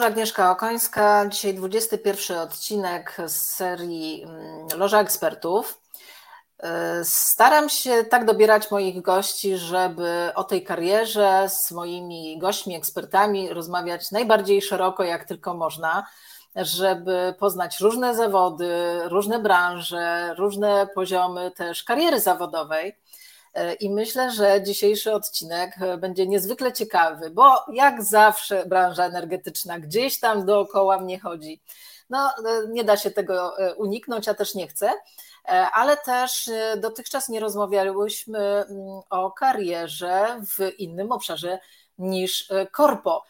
Wieczór, Agnieszka Okońska. Dzisiaj 21 odcinek z serii mm, Loża Ekspertów. Y, staram się tak dobierać moich gości, żeby o tej karierze z moimi gośćmi, ekspertami rozmawiać najbardziej szeroko, jak tylko można, żeby poznać różne zawody, różne branże, różne poziomy też kariery zawodowej. I myślę, że dzisiejszy odcinek będzie niezwykle ciekawy, bo jak zawsze branża energetyczna gdzieś tam dookoła mnie chodzi. No, nie da się tego e, uniknąć, ja też nie chcę, e, ale też e, dotychczas nie rozmawiałyśmy mm, o karierze w innym obszarze niż korpo.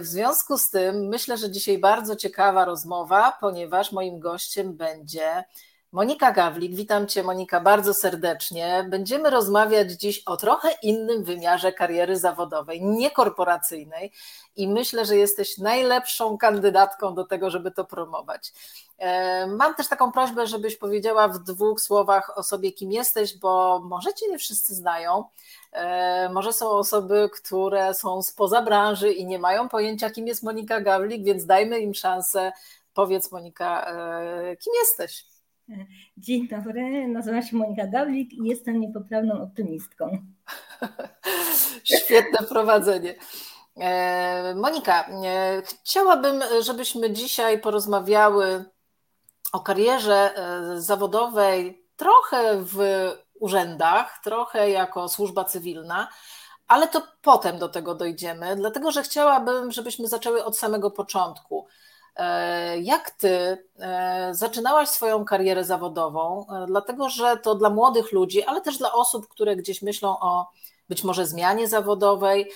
W związku z tym myślę, że dzisiaj bardzo ciekawa rozmowa, ponieważ moim gościem będzie Monika Gawlik, witam Cię Monika bardzo serdecznie. Będziemy rozmawiać dziś o trochę innym wymiarze kariery zawodowej, niekorporacyjnej i myślę, że jesteś najlepszą kandydatką do tego, żeby to promować. E, mam też taką prośbę, żebyś powiedziała w dwóch słowach o sobie, kim jesteś, bo może Cię nie wszyscy znają. E, może są osoby, które są spoza branży i nie mają pojęcia, kim jest Monika Gawlik, więc dajmy im szansę. Powiedz, Monika, e, kim jesteś? Dzień dobry, nazywam się Monika Gawlik i jestem niepoprawną optymistką. Świetne prowadzenie. E, Monika, e, chciałabym, żebyśmy dzisiaj porozmawiały o karierze e, zawodowej trochę w urzędach, trochę jako służba cywilna, ale to potem do tego dojdziemy, dlatego że chciałabym, żebyśmy zaczęły od samego początku. E, jak ty e, zaczynałaś swoją karierę zawodową? E, dlatego, że to dla młodych ludzi, ale też dla osób, które gdzieś myślą o być może zmianie zawodowej.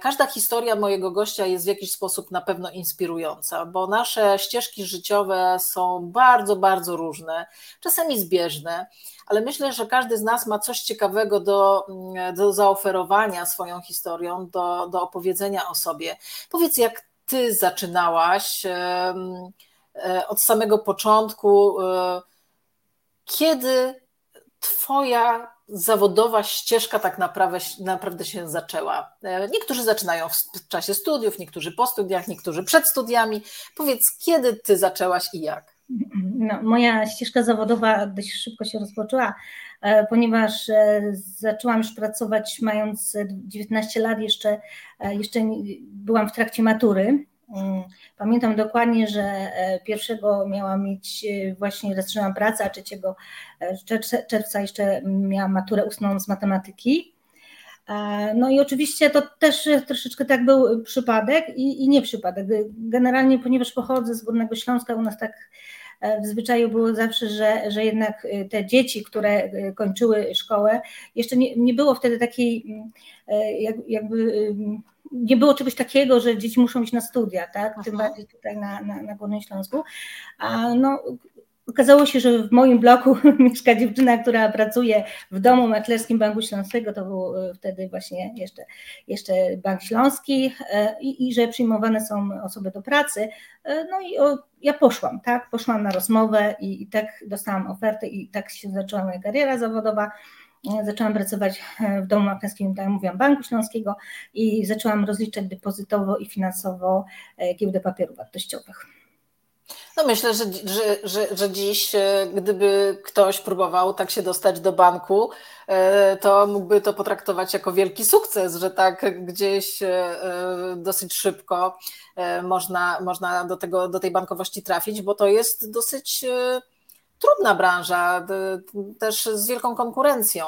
Każda historia mojego gościa jest w jakiś sposób na pewno inspirująca, bo nasze ścieżki życiowe są bardzo, bardzo różne, czasami zbieżne, ale myślę, że każdy z nas ma coś ciekawego do, do zaoferowania swoją historią, do, do opowiedzenia o sobie. Powiedz, jak ty zaczynałaś e, od samego początku. E, kiedy twoja zawodowa ścieżka tak naprawdę, naprawdę się zaczęła? E, niektórzy zaczynają w czasie studiów, niektórzy po studiach, niektórzy przed studiami. Powiedz, kiedy ty zaczęłaś i jak? No, moja ścieżka zawodowa dość szybko się rozpoczęła, ponieważ zaczęłam już pracować mając 19 lat, jeszcze, jeszcze byłam w trakcie matury. Mm, pamiętam dokładnie, że e, pierwszego miałam mieć, e, właśnie zaczynałam pracę, a 3 e, czerwca jeszcze miałam maturę ustną z matematyki. No i oczywiście to też troszeczkę tak był przypadek i, i nie przypadek. Generalnie, ponieważ pochodzę z Górnego Śląska, u nas tak w zwyczaju było zawsze, że, że jednak te dzieci, które kończyły szkołę, jeszcze nie, nie było wtedy takiej mm, jakby nie było czegoś takiego, że dzieci muszą iść na studia, tak? Tym bardziej tutaj na, na, na Górnym Śląsku. A no, Okazało się, że w moim bloku mieszka dziewczyna, która pracuje w domu maklerskim Banku Śląskiego, to był e, wtedy właśnie jeszcze, jeszcze Bank Śląski e, i, i że przyjmowane są osoby do pracy. E, no i o, ja poszłam, tak, poszłam na rozmowę i, i tak dostałam ofertę i tak się zaczęła moja kariera zawodowa zaczęłam pracować w domu maklerskim, tak jak mówiłam, Banku Śląskiego i zaczęłam rozliczać depozytowo i finansowo giełdę papierów wartościowych. No myślę, że, że, że, że dziś, e, gdyby ktoś próbował tak się dostać do banku, to mógłby to potraktować jako wielki sukces, że tak gdzieś dosyć szybko można, można do, tego, do tej bankowości trafić, bo to jest dosyć trudna branża, też z wielką konkurencją.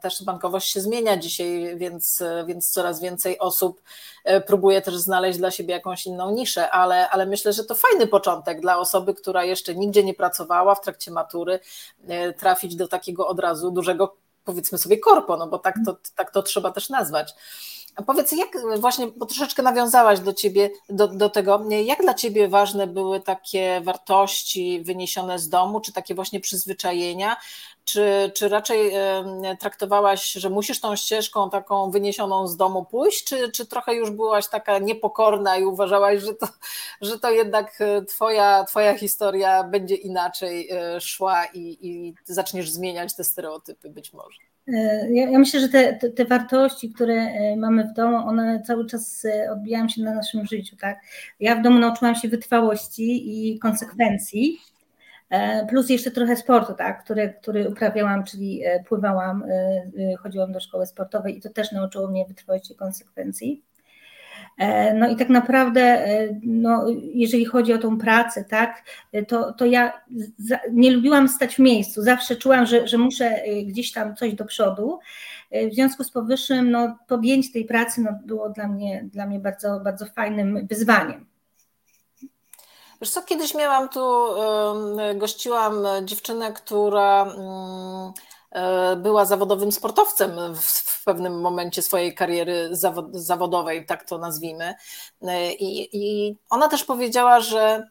Też bankowość się zmienia dzisiaj, więc, więc coraz więcej osób e, próbuje też znaleźć dla siebie jakąś inną niszę, ale, ale myślę, że to fajny początek dla osoby, która jeszcze nigdzie nie pracowała w trakcie matury, e, trafić do takiego od razu dużego, powiedzmy sobie, korpo, no bo tak to, tak to trzeba też nazwać. Powiedz, jak właśnie, bo troszeczkę nawiązałaś do ciebie, do, do tego, jak dla ciebie ważne były takie wartości wyniesione z domu, czy takie właśnie przyzwyczajenia, czy, czy raczej traktowałaś, że musisz tą ścieżką taką wyniesioną z domu pójść, czy, czy trochę już byłaś taka niepokorna i uważałaś, że to, że to jednak e, twoja, twoja historia będzie inaczej e, szła i, i zaczniesz zmieniać te stereotypy być może? Ja, ja, myślę, że te, te, wartości, które mamy w domu, one cały czas odbijają się na naszym życiu. Tak? Ja w domu nauczyłam się wytrwałości i konsekwencji, plus jeszcze trochę sportu, tak? który, który uprawiałam, czyli pływałam, chodziłam do szkoły sportowej i to też nauczyło mnie wytrwałości i konsekwencji. E, no i tak naprawdę, e, no, jeżeli chodzi o tą pracę, tak, to, to ja nie lubiłam stać w miejscu. Zawsze czułam, że, że muszę e, gdzieś tam coś do przodu. W związku z powyższym, no, podjęcie tej pracy no, było dla mnie, dla mnie bardzo, bardzo fajnym wyzwaniem. Wiesz co, kiedyś miałam tu, gościłam dziewczynę, która E, była zawodowym sportowcem w, pewnym momencie swojej kariery zawodowej, tak to nazwijmy. E, I, I ona też powiedziała, że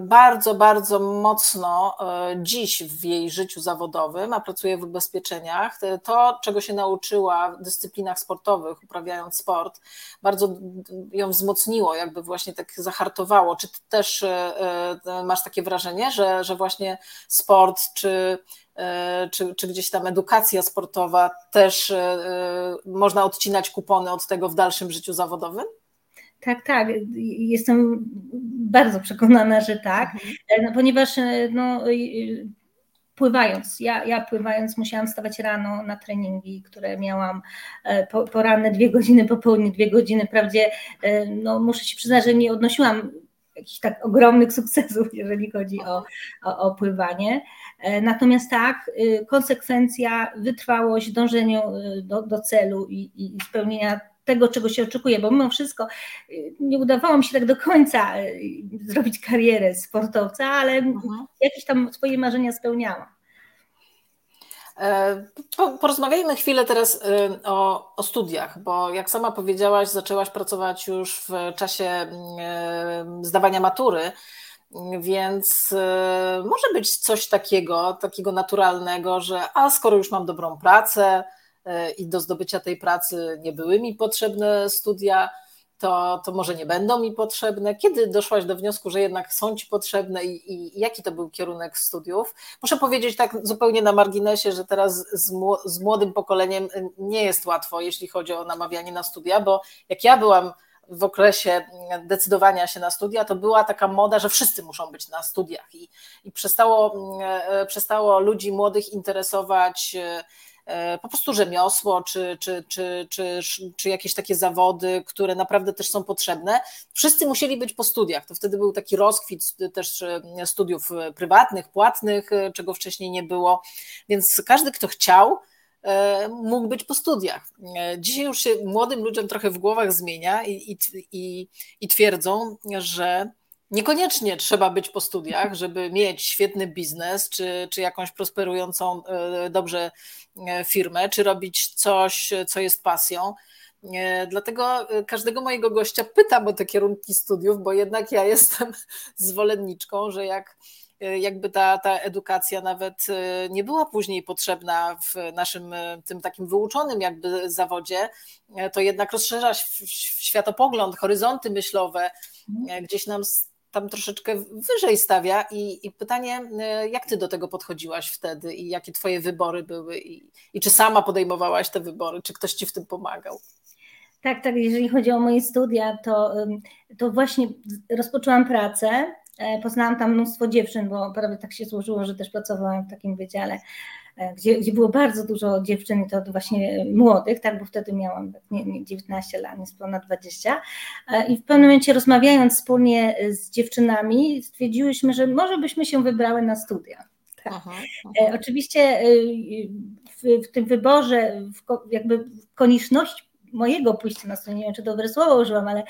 bardzo, bardzo mocno e, dziś w jej życiu zawodowym, a pracuje w ubezpieczeniach, to, czego się nauczyła w dyscyplinach sportowych, uprawiając sport, bardzo ją wzmocniło, jakby właśnie tak zahartowało. Czy ty też masz takie wrażenie, że, że właśnie sport, czy E, czy, czy gdzieś tam edukacja sportowa, też e, e, można odcinać kupony od tego w dalszym życiu zawodowym? Tak, tak. Jestem bardzo przekonana, że tak, mhm. no, ponieważ no, pływając, ja, ja pływając musiałam wstawać rano na treningi, które miałam po, poranne dwie godziny, po południu dwie godziny. Wprawdzie no, muszę się przyznać, że nie odnosiłam jakichś tak ogromnych sukcesów, jeżeli chodzi o, o, o pływanie. E, natomiast tak, y, konsekwencja, wytrwałość, dążenie y, do, do celu i, i spełnienia tego, czego się oczekuje, bo mimo wszystko y, nie udawało mi się tak do końca zrobić karierę sportowca, ale mhm. jakieś tam swoje marzenia spełniałam. E, porozmawiajmy chwilę teraz o, o, studiach, bo jak sama powiedziałaś, zaczęłaś pracować już w czasie zdawania matury. Więc e, może być coś takiego, takiego naturalnego, że a skoro już mam dobrą pracę i do zdobycia tej pracy nie były mi potrzebne studia, to, to może nie będą mi potrzebne. Kiedy doszłaś do wniosku, że jednak są ci potrzebne i, i jaki to był kierunek studiów? Muszę powiedzieć tak zupełnie na marginesie, że teraz z, z młodym pokoleniem nie jest łatwo, jeśli chodzi o namawianie na studia, bo jak ja byłam w okresie decydowania się na studia, to była taka moda, że wszyscy muszą być na studiach i, i przestało, e, przestało ludzi młodych interesować po prostu rzemiosło, czy, czy, czy, czy, czy jakieś takie zawody, które naprawdę też są potrzebne. Wszyscy musieli być po studiach. To wtedy był taki rozkwit też e, studiów prywatnych, płatnych, czego wcześniej nie było. Więc każdy, kto chciał, E, mógł być po studiach. E, dzisiaj już się młodym ludziom trochę w głowach zmienia i, i, i twierdzą, że niekoniecznie trzeba być po studiach, żeby mieć świetny biznes, czy, czy jakąś prosperującą e, dobrze firmę, czy robić coś, co jest pasją. Dlatego każdego mojego gościa pytam o te kierunki studiów, bo jednak ja jestem zwolenniczką, że jak jakby ta, ta edukacja nawet nie była później potrzebna w naszym tym takim wyuczonym jakby zawodzie, to jednak rozszerza światopogląd, horyzonty myślowe, mhm. gdzieś nam tam troszeczkę wyżej stawia i, i, pytanie, jak ty do tego podchodziłaś wtedy i jakie twoje wybory były i, i czy sama podejmowałaś te wybory, czy ktoś ci w tym pomagał? Tak, tak, jeżeli chodzi o moje studia, to, to właśnie rozpoczęłam pracę E, poznałam tam mnóstwo dziewczyn, bo prawie tak się złożyło, że też pracowałam w takim wydziale, e, gdzie, gdzie było bardzo dużo dziewczyn to właśnie młodych, tak, bo wtedy miałam nie, nie 19 lat, niespełna 20 e, i w pewnym momencie rozmawiając wspólnie z dziewczynami stwierdziłyśmy, że może byśmy się wybrały na studia. Tak. Aha, aha. Oczywiście w, w, tym wyborze, w, jakby w konieczności mojego pójścia na studia, nie wiem czy dobre słowo użyłam, ale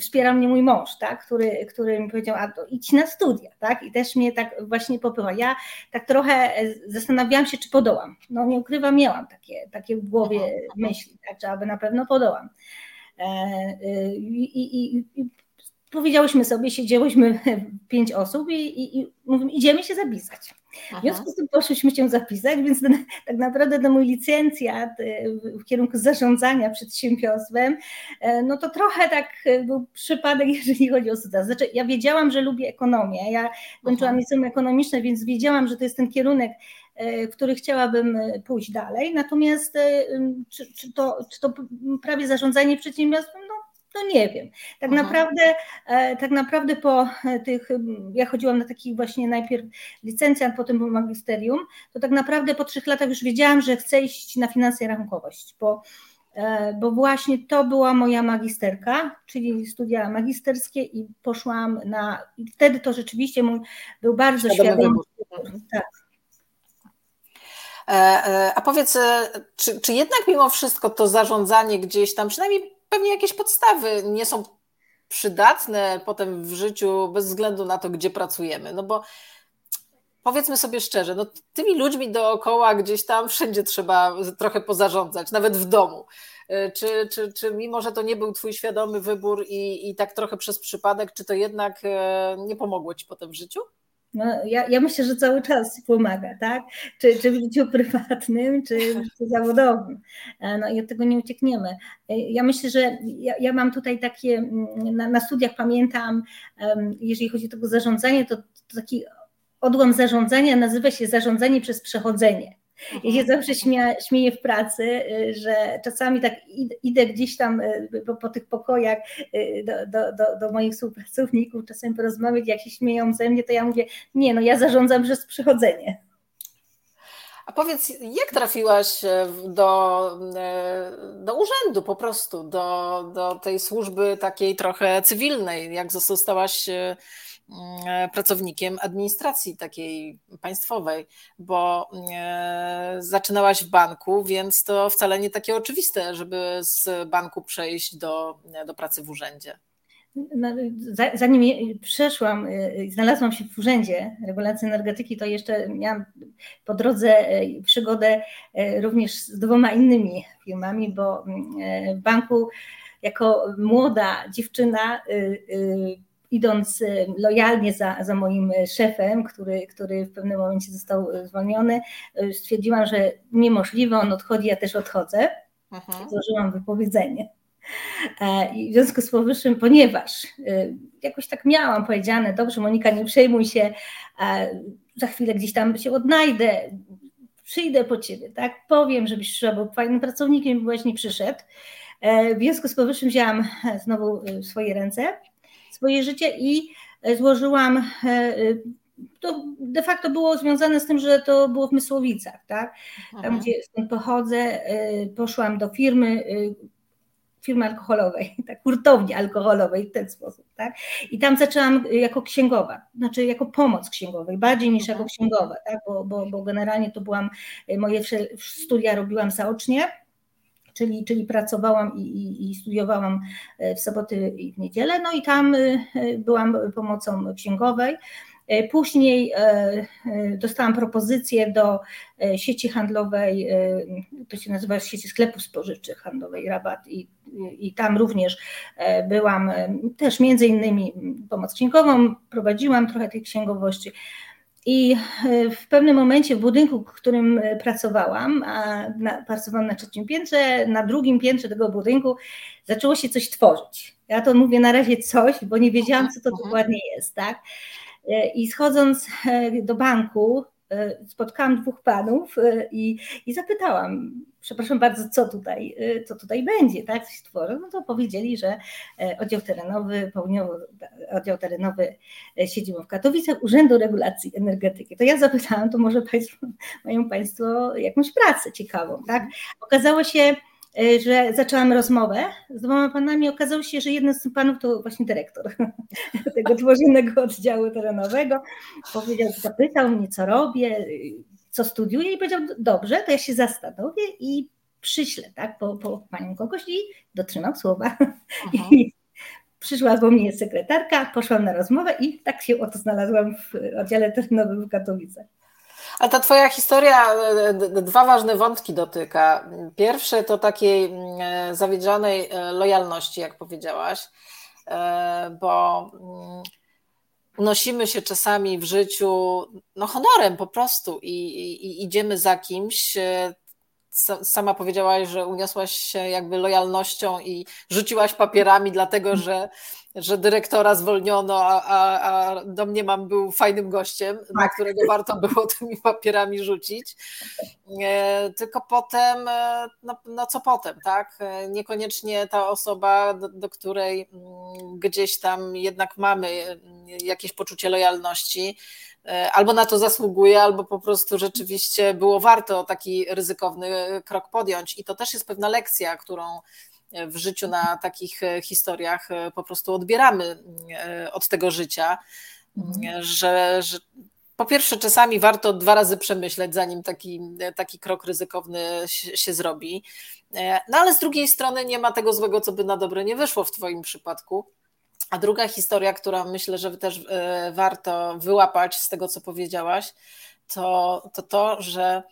wspiera mnie mój mąż, tak, który, który mi powiedział, a to idź na studia, tak, i też mnie tak właśnie popycha. Ja tak trochę zastanawiałam się, czy podołam. No nie ukrywam, miałam takie, takie w głowie myśli, tak, czy aby na pewno podołam. E, e, I, i, i powiedziałyśmy sobie, siedziałyśmy pięć osób i, i, i mówimy, idziemy się zapisać. W związku z tym poszliśmy się zapisać, więc ten, tak naprawdę ten mój licencjat y, w kierunku zarządzania przedsiębiorstwem, e, no to trochę tak y, był przypadek, jeżeli chodzi o studia. Znaczy, ja wiedziałam, że lubię ekonomię, ja kończyłam liceum ekonomiczne, więc wiedziałam, że to jest ten kierunek, w których chciałabym pójść dalej. Natomiast czy, czy, to, czy to prawie zarządzanie przedsiębiorstwem? No, nie wiem. Tak naprawdę, tak naprawdę po tych, ja chodziłam na taki właśnie najpierw licencjant, potem po magisterium, to tak naprawdę po trzech latach już wiedziałam, że chcę iść na finanse i rachunkowość, bo E, bo właśnie to była moja magisterka, czyli studia magisterskie i poszłam na, i wtedy to rzeczywiście mój był bardzo świadomy, tak. E, e, a powiedz, czy, czy jednak mimo wszystko to zarządzanie gdzieś tam, przynajmniej pewnie jakieś podstawy nie są przydatne potem w życiu bez względu na to, gdzie pracujemy? No bo powiedzmy sobie szczerze, no tymi ludźmi dookoła gdzieś tam wszędzie trzeba trochę pozarządzać, nawet w domu. E, czy, czy, czy mimo, że to nie był twój świadomy wybór i, i tak trochę przez przypadek, czy to jednak e, nie pomogło ci potem w życiu? No, ja, ja myślę, że cały czas pomaga, tak? Czy, czy w życiu prywatnym, czy w życiu zawodowym. E, no i od tego nie uciekniemy. Ja myślę, że ja, ja mam tutaj takie, na, na, studiach pamiętam, jeżeli chodzi o tego zarządzanie, to, to taki odłam zarządzania nazywa się zarządzanie przez przechodzenie. Ja się zawsze śmieję, śmieję w pracy, y, że czasami tak idę gdzieś tam y, po, po tych pokojach y, do, do, do, do, moich współpracowników, czasem porozmawiać, jak się śmieją ze mnie, to ja mówię, nie, no ja zarządzam przez przychodzenie. A powiedz, jak trafiłaś do, do urzędu po prostu, do, do tej służby takiej trochę cywilnej? Jak zostałaś E, pracownikiem administracji takiej państwowej, bo e, zaczynałaś w banku, więc to wcale nie takie oczywiste, żeby z banku przejść do, do pracy w urzędzie. No, zanim przeszłam, e, znalazłam się w Urzędzie Regulacji Energetyki, to jeszcze miałam po drodze przygodę również z dwoma innymi firmami, bo w banku jako młoda dziewczyna idąc y, lojalnie za, za moim szefem, który, który w pewnym momencie został y, zwolniony, y, stwierdziłam, że niemożliwe, on odchodzi, ja też odchodzę. Mhm. Złożyłam wypowiedzenie. E, I w związku z powyższym, ponieważ jakoś tak miałam powiedziane, dobrze Monika, nie przejmuj się, za chwilę gdzieś tam się odnajdę, przyjdę po ciebie, tak, powiem, żebyś przyszła, był fajnym pracownikiem, byłeś nie przyszedł. E, w związku z powyższym wzięłam znowu swoje ręce swoje życie i e, złożyłam. E, e, to de facto było związane z tym, że to było w Mysłowicach, tak? Tam, mhm. gdzie stąd pochodzę, poszłam do firmy, firmy alkoholowej, tak, hurtowni alkoholowej w ten sposób, tak? I tam zaczęłam jako księgowa, znaczy jako pomoc księgowej, bardziej niż jako mhm. księgowa, tak? Bo, bo, bo generalnie to byłam, moje studia robiłam zaocznie, czyli, czyli pracowałam i, i, i, studiowałam e, w soboty i w niedzielę, no i tam e, byłam pomocą księgowej. E, później dostałam propozycję do sieci handlowej, to się nazywa sieci sklepów spożywczych handlowej Rabat i, i tam również byłam też między innymi pomoc księgową, prowadziłam trochę tej księgowości. I e, w pewnym momencie w budynku, w którym e, pracowałam, a na, pracowałam na trzecim piętrze, na drugim piętrze tego budynku zaczęło się coś tworzyć. Ja to mówię na razie coś, bo nie wiedziałam, co to mhm. dokładnie jest, tak? E, I schodząc do banku, spotkałam dwóch panów i, i zapytałam, przepraszam bardzo, co tutaj, y, co tutaj będzie, tak, coś tworzą, no to powiedzieli, że e, oddział terenowy, południowy oddział terenowy e, siedzibą w Katowicach Urzędu Regulacji Energetyki. To ja zapytałam, to może Państwo, mają Państwo jakąś pracę ciekawą, tak? Okazało się, e, że zaczęłam rozmowę z dwoma panami. Okazało się, że jeden z tych panów to właśnie dyrektor tego tworzonego oddziału terenowego. Powiedział, zapytał mnie, co robię, co studiuję i powiedział, dobrze, to ja się zastanowię i przyślę tak, po, po panią kogoś i dotrzymał słowa. I przyszła do mnie sekretarka, poszłam na rozmowę i tak się oto znalazłam w oddziale terenowym w Katowicach. A ta Twoja historia dwa ważne wątki dotyka. Pierwsze to takiej mm, zawiedzionej e, lojalności, jak powiedziałaś, e, bo mm, unosimy się czasami w życiu no, honorem po prostu i, i, idziemy za kimś, e, sama powiedziałaś, że uniosłaś się jakby lojalnością i rzuciłaś papierami, dlatego że, że dyrektora zwolniono, a, a, a domniemam był fajnym gościem, tak. na którego warto było tymi papierami rzucić. E, tylko potem, e, no, no co potem, tak? E, niekoniecznie ta osoba, do, do której mm, gdzieś tam jednak mamy jakieś poczucie lojalności, albo na to zasługuje, albo po prostu rzeczywiście było warto taki ryzykowny krok podjąć. I to też jest pewna lekcja, którą w życiu na takich e, historiach e, po prostu odbieramy od tego życia, mhm. że, że po pierwsze, czasami warto dwa razy przemyśleć, zanim taki, taki krok ryzykowny się, się, zrobi. No ale z drugiej strony nie ma tego złego, co by na dobre nie wyszło w Twoim przypadku. A druga historia, która myślę, że też e, warto wyłapać z tego, co powiedziałaś, to to, to że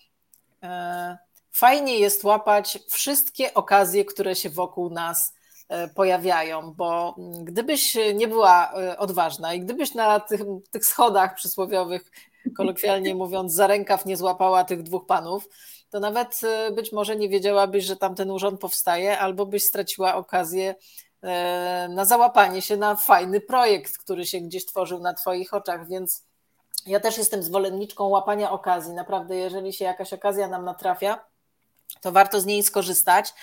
e, fajnie jest łapać wszystkie okazje, które się wokół nas e, pojawiają, bo gdybyś nie była odważna i gdybyś na tych, tych schodach przysłowiowych, kolokwialnie mówiąc, za rękaw nie złapała tych dwóch panów, to nawet być może nie wiedziałabyś, że tamten urząd powstaje, albo byś straciła okazję E, na załapanie się na fajny projekt, który się gdzieś tworzył na Twoich oczach, więc ja też jestem zwolenniczką łapania okazji. Naprawdę, jeżeli się jakaś okazja nam natrafia, to warto z niej skorzystać.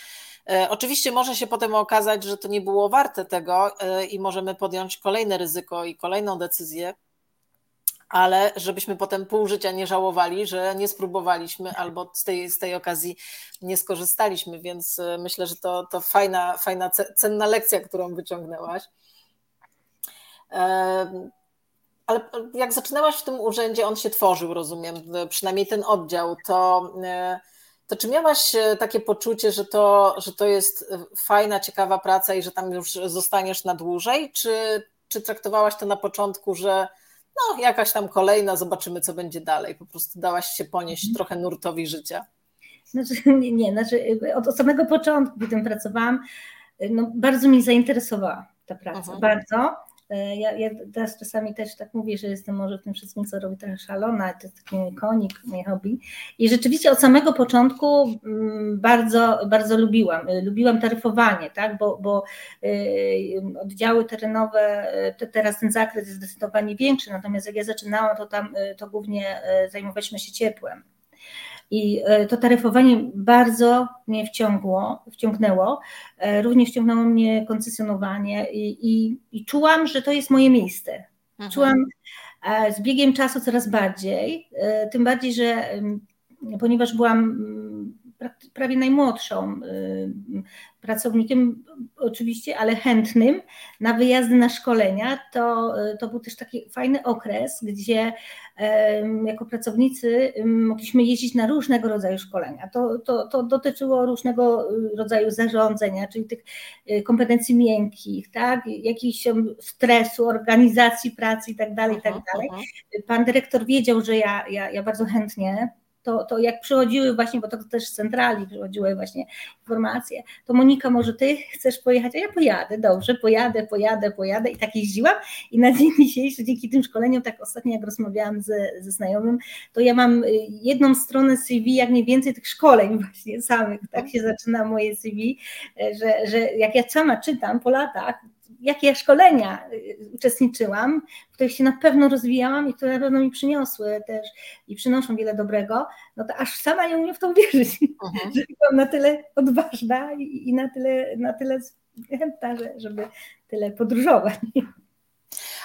E, oczywiście może się potem okazać, że to nie było warte tego e, i możemy podjąć kolejne ryzyko i kolejną decyzję, ale żebyśmy potem pół życia nie żałowali, że nie spróbowaliśmy albo z tej, z tej okazji nie skorzystaliśmy, więc e, myślę, że to, to fajna, fajna, cenna lekcja, którą wyciągnęłaś. Ale jak zaczynałaś w tym urzędzie, on się tworzył, rozumiem, przynajmniej ten oddział, to, to czy miałaś takie poczucie, że to, że to jest fajna, ciekawa praca i że tam już zostaniesz na dłużej, czy, czy traktowałaś to na początku, że no jakaś tam kolejna, zobaczymy co będzie dalej. Po prostu dałaś się ponieść mhm. trochę nurtowi życia. Znaczy, nie, nie znaczy od, od samego początku, gdy tym pracowałam, no, bardzo mnie zainteresowała ta praca, mhm. bardzo. E, ja, ja, teraz czasami też tak mówię, że jestem może w tym wszystkim, co robię, trochę szalona, to jest taki mój konik, moje hobby. I rzeczywiście od samego początku mm, bardzo, bardzo lubiłam. E, lubiłam taryfowanie, tak? bo, bo e, oddziały terenowe, to teraz ten zakres jest zdecydowanie większy, natomiast jak ja zaczynałam, to tam to głównie zajmowaliśmy się ciepłem. I e, to taryfowanie bardzo mnie wciągło, wciągnęło. E, również wciągnęło mnie koncesjonowanie i, i, i czułam, że to jest moje miejsce. Mhm. Czułam e, z biegiem czasu coraz bardziej, tym bardziej, że ponieważ byłam prawie najmłodszą pracownikiem, oczywiście, ale chętnym na wyjazdy na szkolenia, to, to był też taki fajny okres, gdzie jako pracownicy mogliśmy jeździć na różnego rodzaju szkolenia. To, to, to dotyczyło różnego rodzaju zarządzenia, czyli tych y, kompetencji miękkich, tak, jakichś stresu, organizacji pracy i tak dalej, i tak. Pan dyrektor wiedział, że ja, ja, ja bardzo chętnie to, to jak przychodziły właśnie, bo to też z centrali przychodziły właśnie informacje, to Monika, może ty chcesz pojechać? A ja pojadę, dobrze, pojadę, pojadę, pojadę. I tak jeździłam. I na dzień dzisiejszy dzięki tym szkoleniom, tak ostatnio jak rozmawiałam ze, ze znajomym, to ja mam y, jedną stronę CV, jak nie więcej tych szkoleń właśnie samych, tak się zaczyna moje CV, że, że jak ja sama czytam po latach, jakie szkolenia y, uczestniczyłam, w których się na pewno rozwijałam i które na pewno mi przyniosły też i przynoszą wiele dobrego, no to aż sama nie umiem w to uwierzyć, uh-huh. że byłam na tyle odważna i, i, na tyle, na tyle chętna, żeby tyle podróżować.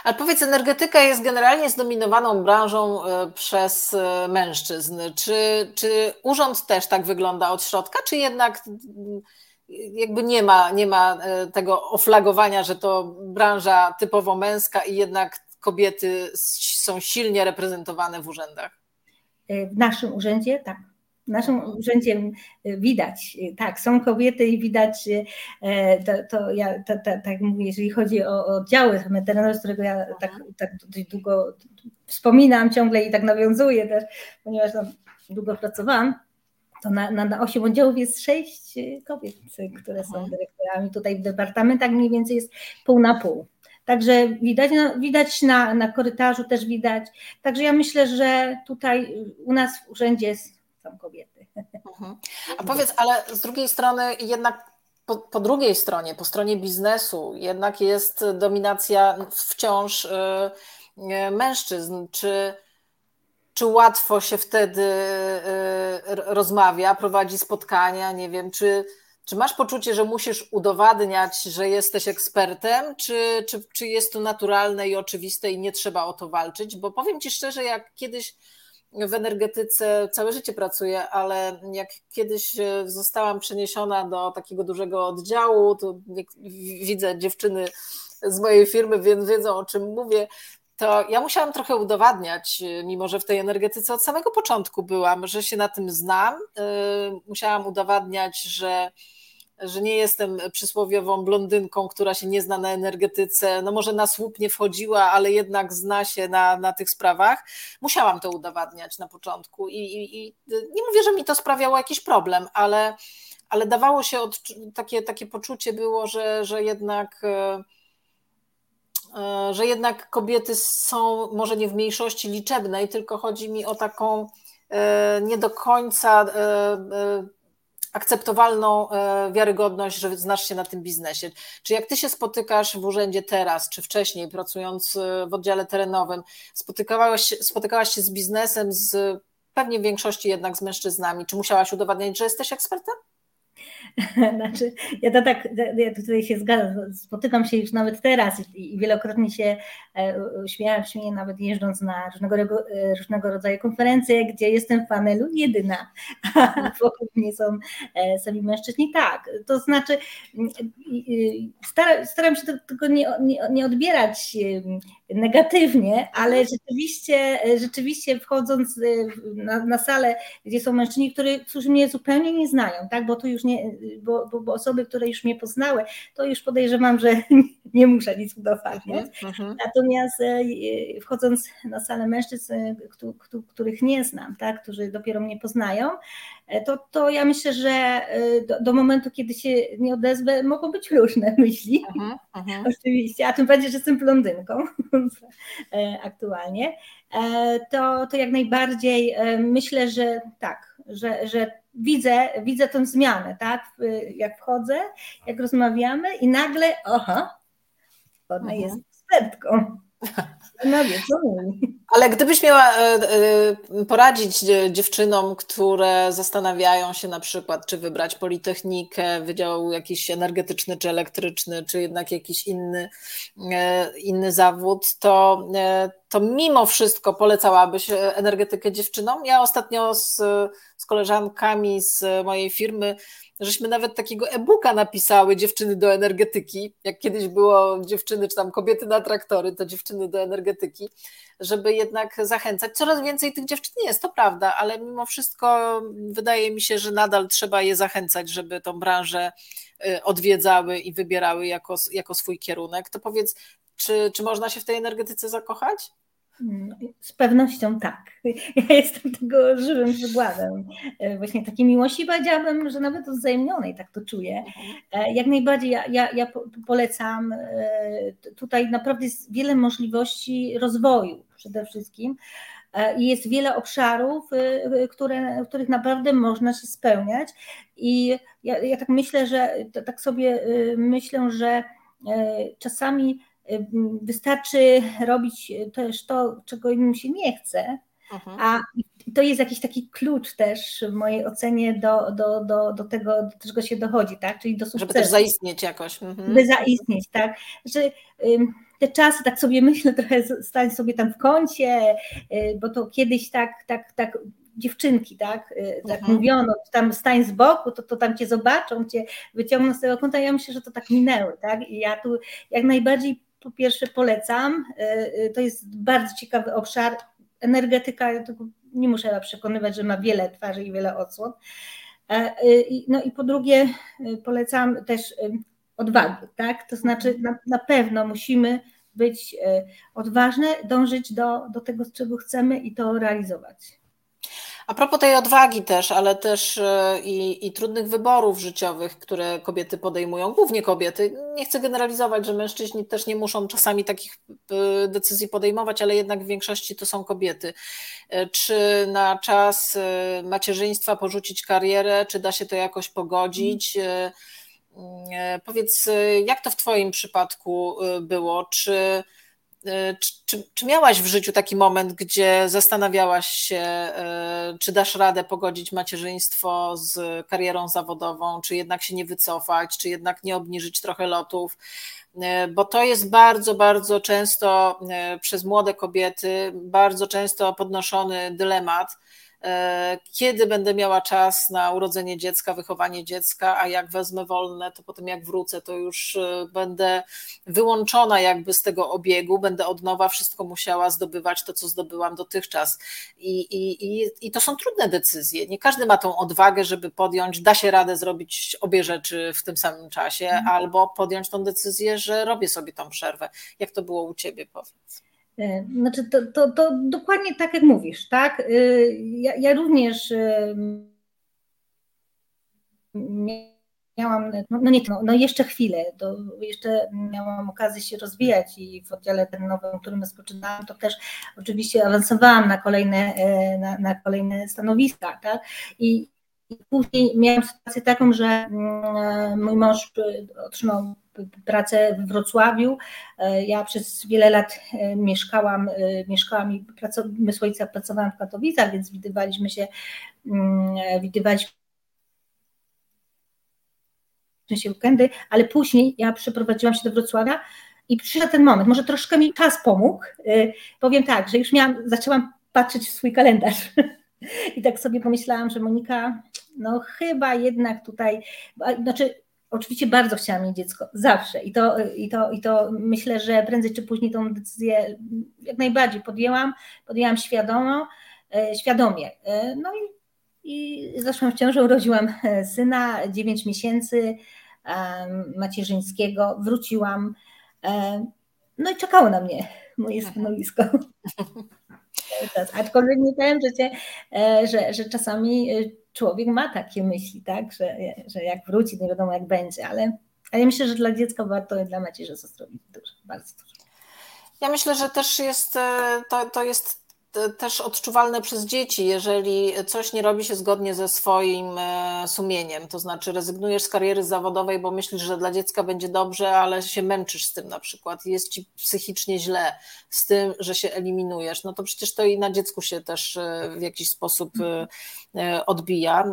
Ale powiedz, energetyka jest generalnie zdominowaną branżą y, przez y, mężczyzn. Czy, czy urząd też tak wygląda od środka, czy jednak jakby nie ma, nie ma e, tego oflagowania, że to branża typowo męska i jednak kobiety są silnie reprezentowane w urzędach. E, w naszym urzędzie tak. W naszym urzędzie widać, tak, są kobiety i widać, to, to ja to, to, tak mówię, jeżeli chodzi o, oddziały terenowe, z którego ja tak, tak dość długo wspominam ciągle i tak nawiązuję też, ponieważ tam długo pracowałam, to na, na, na 8 oddziałów jest sześć y, kobiet, które są dyrektorami. Tutaj w departamentach mniej więcej jest pół na pół. Także widać, no, widać na, na korytarzu też widać. Także ja myślę, że tutaj u nas w urzędzie są kobiety. Mhm. A powiedz, ale z drugiej strony jednak po, po, drugiej stronie, po stronie biznesu, jednak jest dominacja wciąż y, y, mężczyzn. Czy, czy łatwo się wtedy y, rozmawia, prowadzi spotkania? Nie wiem, czy, czy masz poczucie, że musisz udowadniać, że jesteś ekspertem, czy, czy, czy jest to naturalne i oczywiste i nie trzeba o to walczyć? Bo powiem Ci szczerze, jak kiedyś w energetyce całe życie pracuję, ale jak kiedyś e, zostałam przeniesiona do takiego dużego oddziału, to widzę dziewczyny z mojej firmy, więc wiedzą o czym mówię. To ja musiałam trochę udowadniać, e, mimo że w tej energetyce od samego początku byłam, że się na tym znam. E, musiałam udowadniać, że że nie jestem przysłowiową blondynką, która się nie zna na energetyce, no może na słup nie wchodziła, ale jednak zna się na, na tych sprawach. Musiałam to udowadniać na początku i, i, i nie mówię, że mi to sprawiało jakiś problem, ale, ale dawało się takie, takie poczucie było, że, że jednak e, że jednak kobiety są może nie w mniejszości liczebnej, tylko chodzi mi o taką e, nie do końca akceptowalną e, wiarygodność, że znasz się na tym biznesie. Czy jak ty się spotykasz w urzędzie teraz, czy wcześniej, pracując e, w oddziale terenowym, spotykałaś, spotykałaś się z biznesem, z pewnie w większości jednak z mężczyznami, czy musiałaś udowadniać, że jesteś ekspertem? Znaczy, ja to tak, ja tutaj się zgadzam, spotykam się już nawet teraz i, wielokrotnie się e, śmiałam śmieję, nawet jeżdżąc na różnego, e, różnego rodzaju konferencje, gdzie jestem w panelu jedyna, a wokół mnie są e, sami mężczyźni. Tak, to znaczy staram, staram się tego nie, nie, nie odbierać negatywnie, ale mhm. rzeczywiście, rzeczywiście wchodząc na, na salę, gdzie są mężczyźni, którzy, którzy mnie zupełnie nie znają, tak, bo tu już nie, bo, bo, bo, osoby, które już mnie poznały, to już podejrzewam, że nie muszę nic udowadniać. Uh -huh. Natomiast e, wchodząc na salę mężczyzn, e, których nie znam, tak, którzy dopiero mnie poznają, e, to, to ja myślę, że do, do momentu, kiedy się nie odezwę, mogą być różne myśli. Uh -huh. Uh -huh. Oczywiście, a tym bardziej, że jestem blondynką aktualnie. To, to jak najbardziej myślę, że tak, że, że widzę, widzę tę zmianę, tak? Jak wchodzę, jak rozmawiamy i nagle, oha, ona mhm. jest ekspertką. No. Ale gdybyś miała e, e, poradzić dziewczynom, które zastanawiają się na przykład, czy wybrać Politechnikę, wydział jakiś energetyczny czy elektryczny, czy jednak jakiś inny, e, inny zawód, to, to mimo wszystko polecałabyś energetykę dziewczynom? Ja ostatnio z, z koleżankami z mojej firmy żeśmy nawet takiego e-booka napisały dziewczyny do energetyki, jak kiedyś było dziewczyny czy tam kobiety na traktory, to dziewczyny do energetyki, żeby jednak zachęcać. Coraz więcej tych dziewczyn jest, to prawda, ale mimo wszystko wydaje mi się, że nadal trzeba je zachęcać, żeby tą branżę y, odwiedzały i wybierały jako, jako swój kierunek. To powiedz, czy, czy można się w tej energetyce zakochać? Z pewnością tak. Ja jestem tego żywym przykładem. E, właśnie takiej miłości powiedziałabym, że nawet wzajemnionej, tak to czuję. E, jak najbardziej ja, ja, ja polecam. E, tutaj naprawdę jest wiele możliwości rozwoju przede wszystkim. I jest wiele obszarów, które, w których naprawdę można się spełniać. I ja, ja tak myślę, że tak sobie myślę, że czasami wystarczy robić też to, czego innym się nie chce, mhm. a to jest jakiś taki klucz też w mojej ocenie do, do, do, do tego, do czego się dochodzi, tak? Czyli do sukcesu. Żeby też zaistnieć jakoś. Mhm. By zaistnieć, tak? Że te czasy, tak sobie myślę, trochę stań sobie tam w kącie, y, bo to kiedyś tak, tak, tak dziewczynki, tak, y, tak mhm. mówiono, tam stań z boku, to, to tam cię zobaczą, cię wyciągną z tego kąta, ja myślę, że to tak minęły, tak, i ja tu jak najbardziej po pierwsze polecam. E, e, to jest bardzo ciekawy obszar. Energetyka, nie muszę chyba przekonywać, że ma wiele twarzy i wiele odsłon. E, no i po drugie polecam też odwagi, tak? To znaczy na, na pewno musimy być odważne, dążyć do, do tego, czego chcemy i to realizować. A propos tej odwagi też, ale też e, i, i, trudnych wyborów życiowych, które kobiety podejmują, głównie kobiety. Nie chcę generalizować, że mężczyźni też nie muszą czasami takich e, decyzji podejmować, ale jednak w większości to są kobiety. E, czy na czas macierzyństwa porzucić karierę, czy da się to jakoś pogodzić? Powiedz, jak to w Twoim przypadku było? Czy czy, czy, czy, miałaś w życiu taki moment, gdzie zastanawiałaś się, e, czy dasz radę pogodzić macierzyństwo z karierą zawodową, czy jednak się nie wycofać, czy jednak nie obniżyć trochę lotów? E, bo to jest bardzo, bardzo często przez młode kobiety, bardzo często podnoszony dylemat E, kiedy będę miała czas na urodzenie dziecka, wychowanie dziecka, a jak wezmę wolne, to potem jak wrócę, to już e, będę wyłączona jakby z tego obiegu, będę od nowa wszystko musiała zdobywać to, co zdobyłam dotychczas. I, i, i, i to są trudne decyzje. Nie każdy ma tą odwagę, żeby podjąć, da się radę zrobić obie rzeczy w tym samym czasie, mhm. albo podjąć tą decyzję, że robię sobie tą przerwę. Jak to było u ciebie, powiedz? E, znaczy, to, to, to dokładnie tak, jak mówisz, tak? E, ja, ja również e, miałam, no, no nie, no, no, jeszcze chwilę, to jeszcze miałam okazję się rozwijać i w oddziale ten nowym, którym rozpoczynałam, to też oczywiście awansowałam na kolejne, na, na kolejne stanowiska, tak? I, i później miałam sytuację taką, że mm, mój mąż otrzymał pracę w Wrocławiu. E, ja przez wiele lat e, mieszkałam, e, mieszkałam i my pracowałam w Katowicach, więc widywaliśmy się, mm, widywaliśmy się weekendy, ale później ja przeprowadziłam się do Wrocławia i przyszedł ten moment, może troszkę mi czas pomógł. Powiem tak, że już miałam, zaczęłam patrzeć w swój kalendarz. I tak sobie pomyślałam, że Monika, no chyba jednak tutaj, znaczy Oczywiście bardzo chciałam mieć dziecko, zawsze. I to, i, to, I to myślę, że prędzej czy później tą decyzję jak najbardziej podjęłam, podjęłam świadomo, e, świadomie. E, no i, i zaszłam w ciążę, urodziłam e, syna, 9 miesięcy macierzyńskiego, wróciłam. No i czekało na mnie moje mhm. stanowisko. Aczkolwiek nie powiem, że, że, czasami człowiek ma takie myśli, tak, że, że jak wróci, nie wiadomo jak będzie, ale, ale myślę, że dla dziecka warto i dla macierzy zrobić dużo, bardzo dużo. Ja myślę, że też jest, e, to, to jest też odczuwalne przez dzieci, jeżeli coś nie robi się zgodnie ze swoim e, sumieniem, to znaczy rezygnujesz z kariery zawodowej, bo myślisz, że dla dziecka będzie dobrze, ale się męczysz z tym na przykład, jest ci psychicznie źle z tym, że się eliminujesz, no to przecież to i na dziecku się też e, w jakiś sposób e, odbija.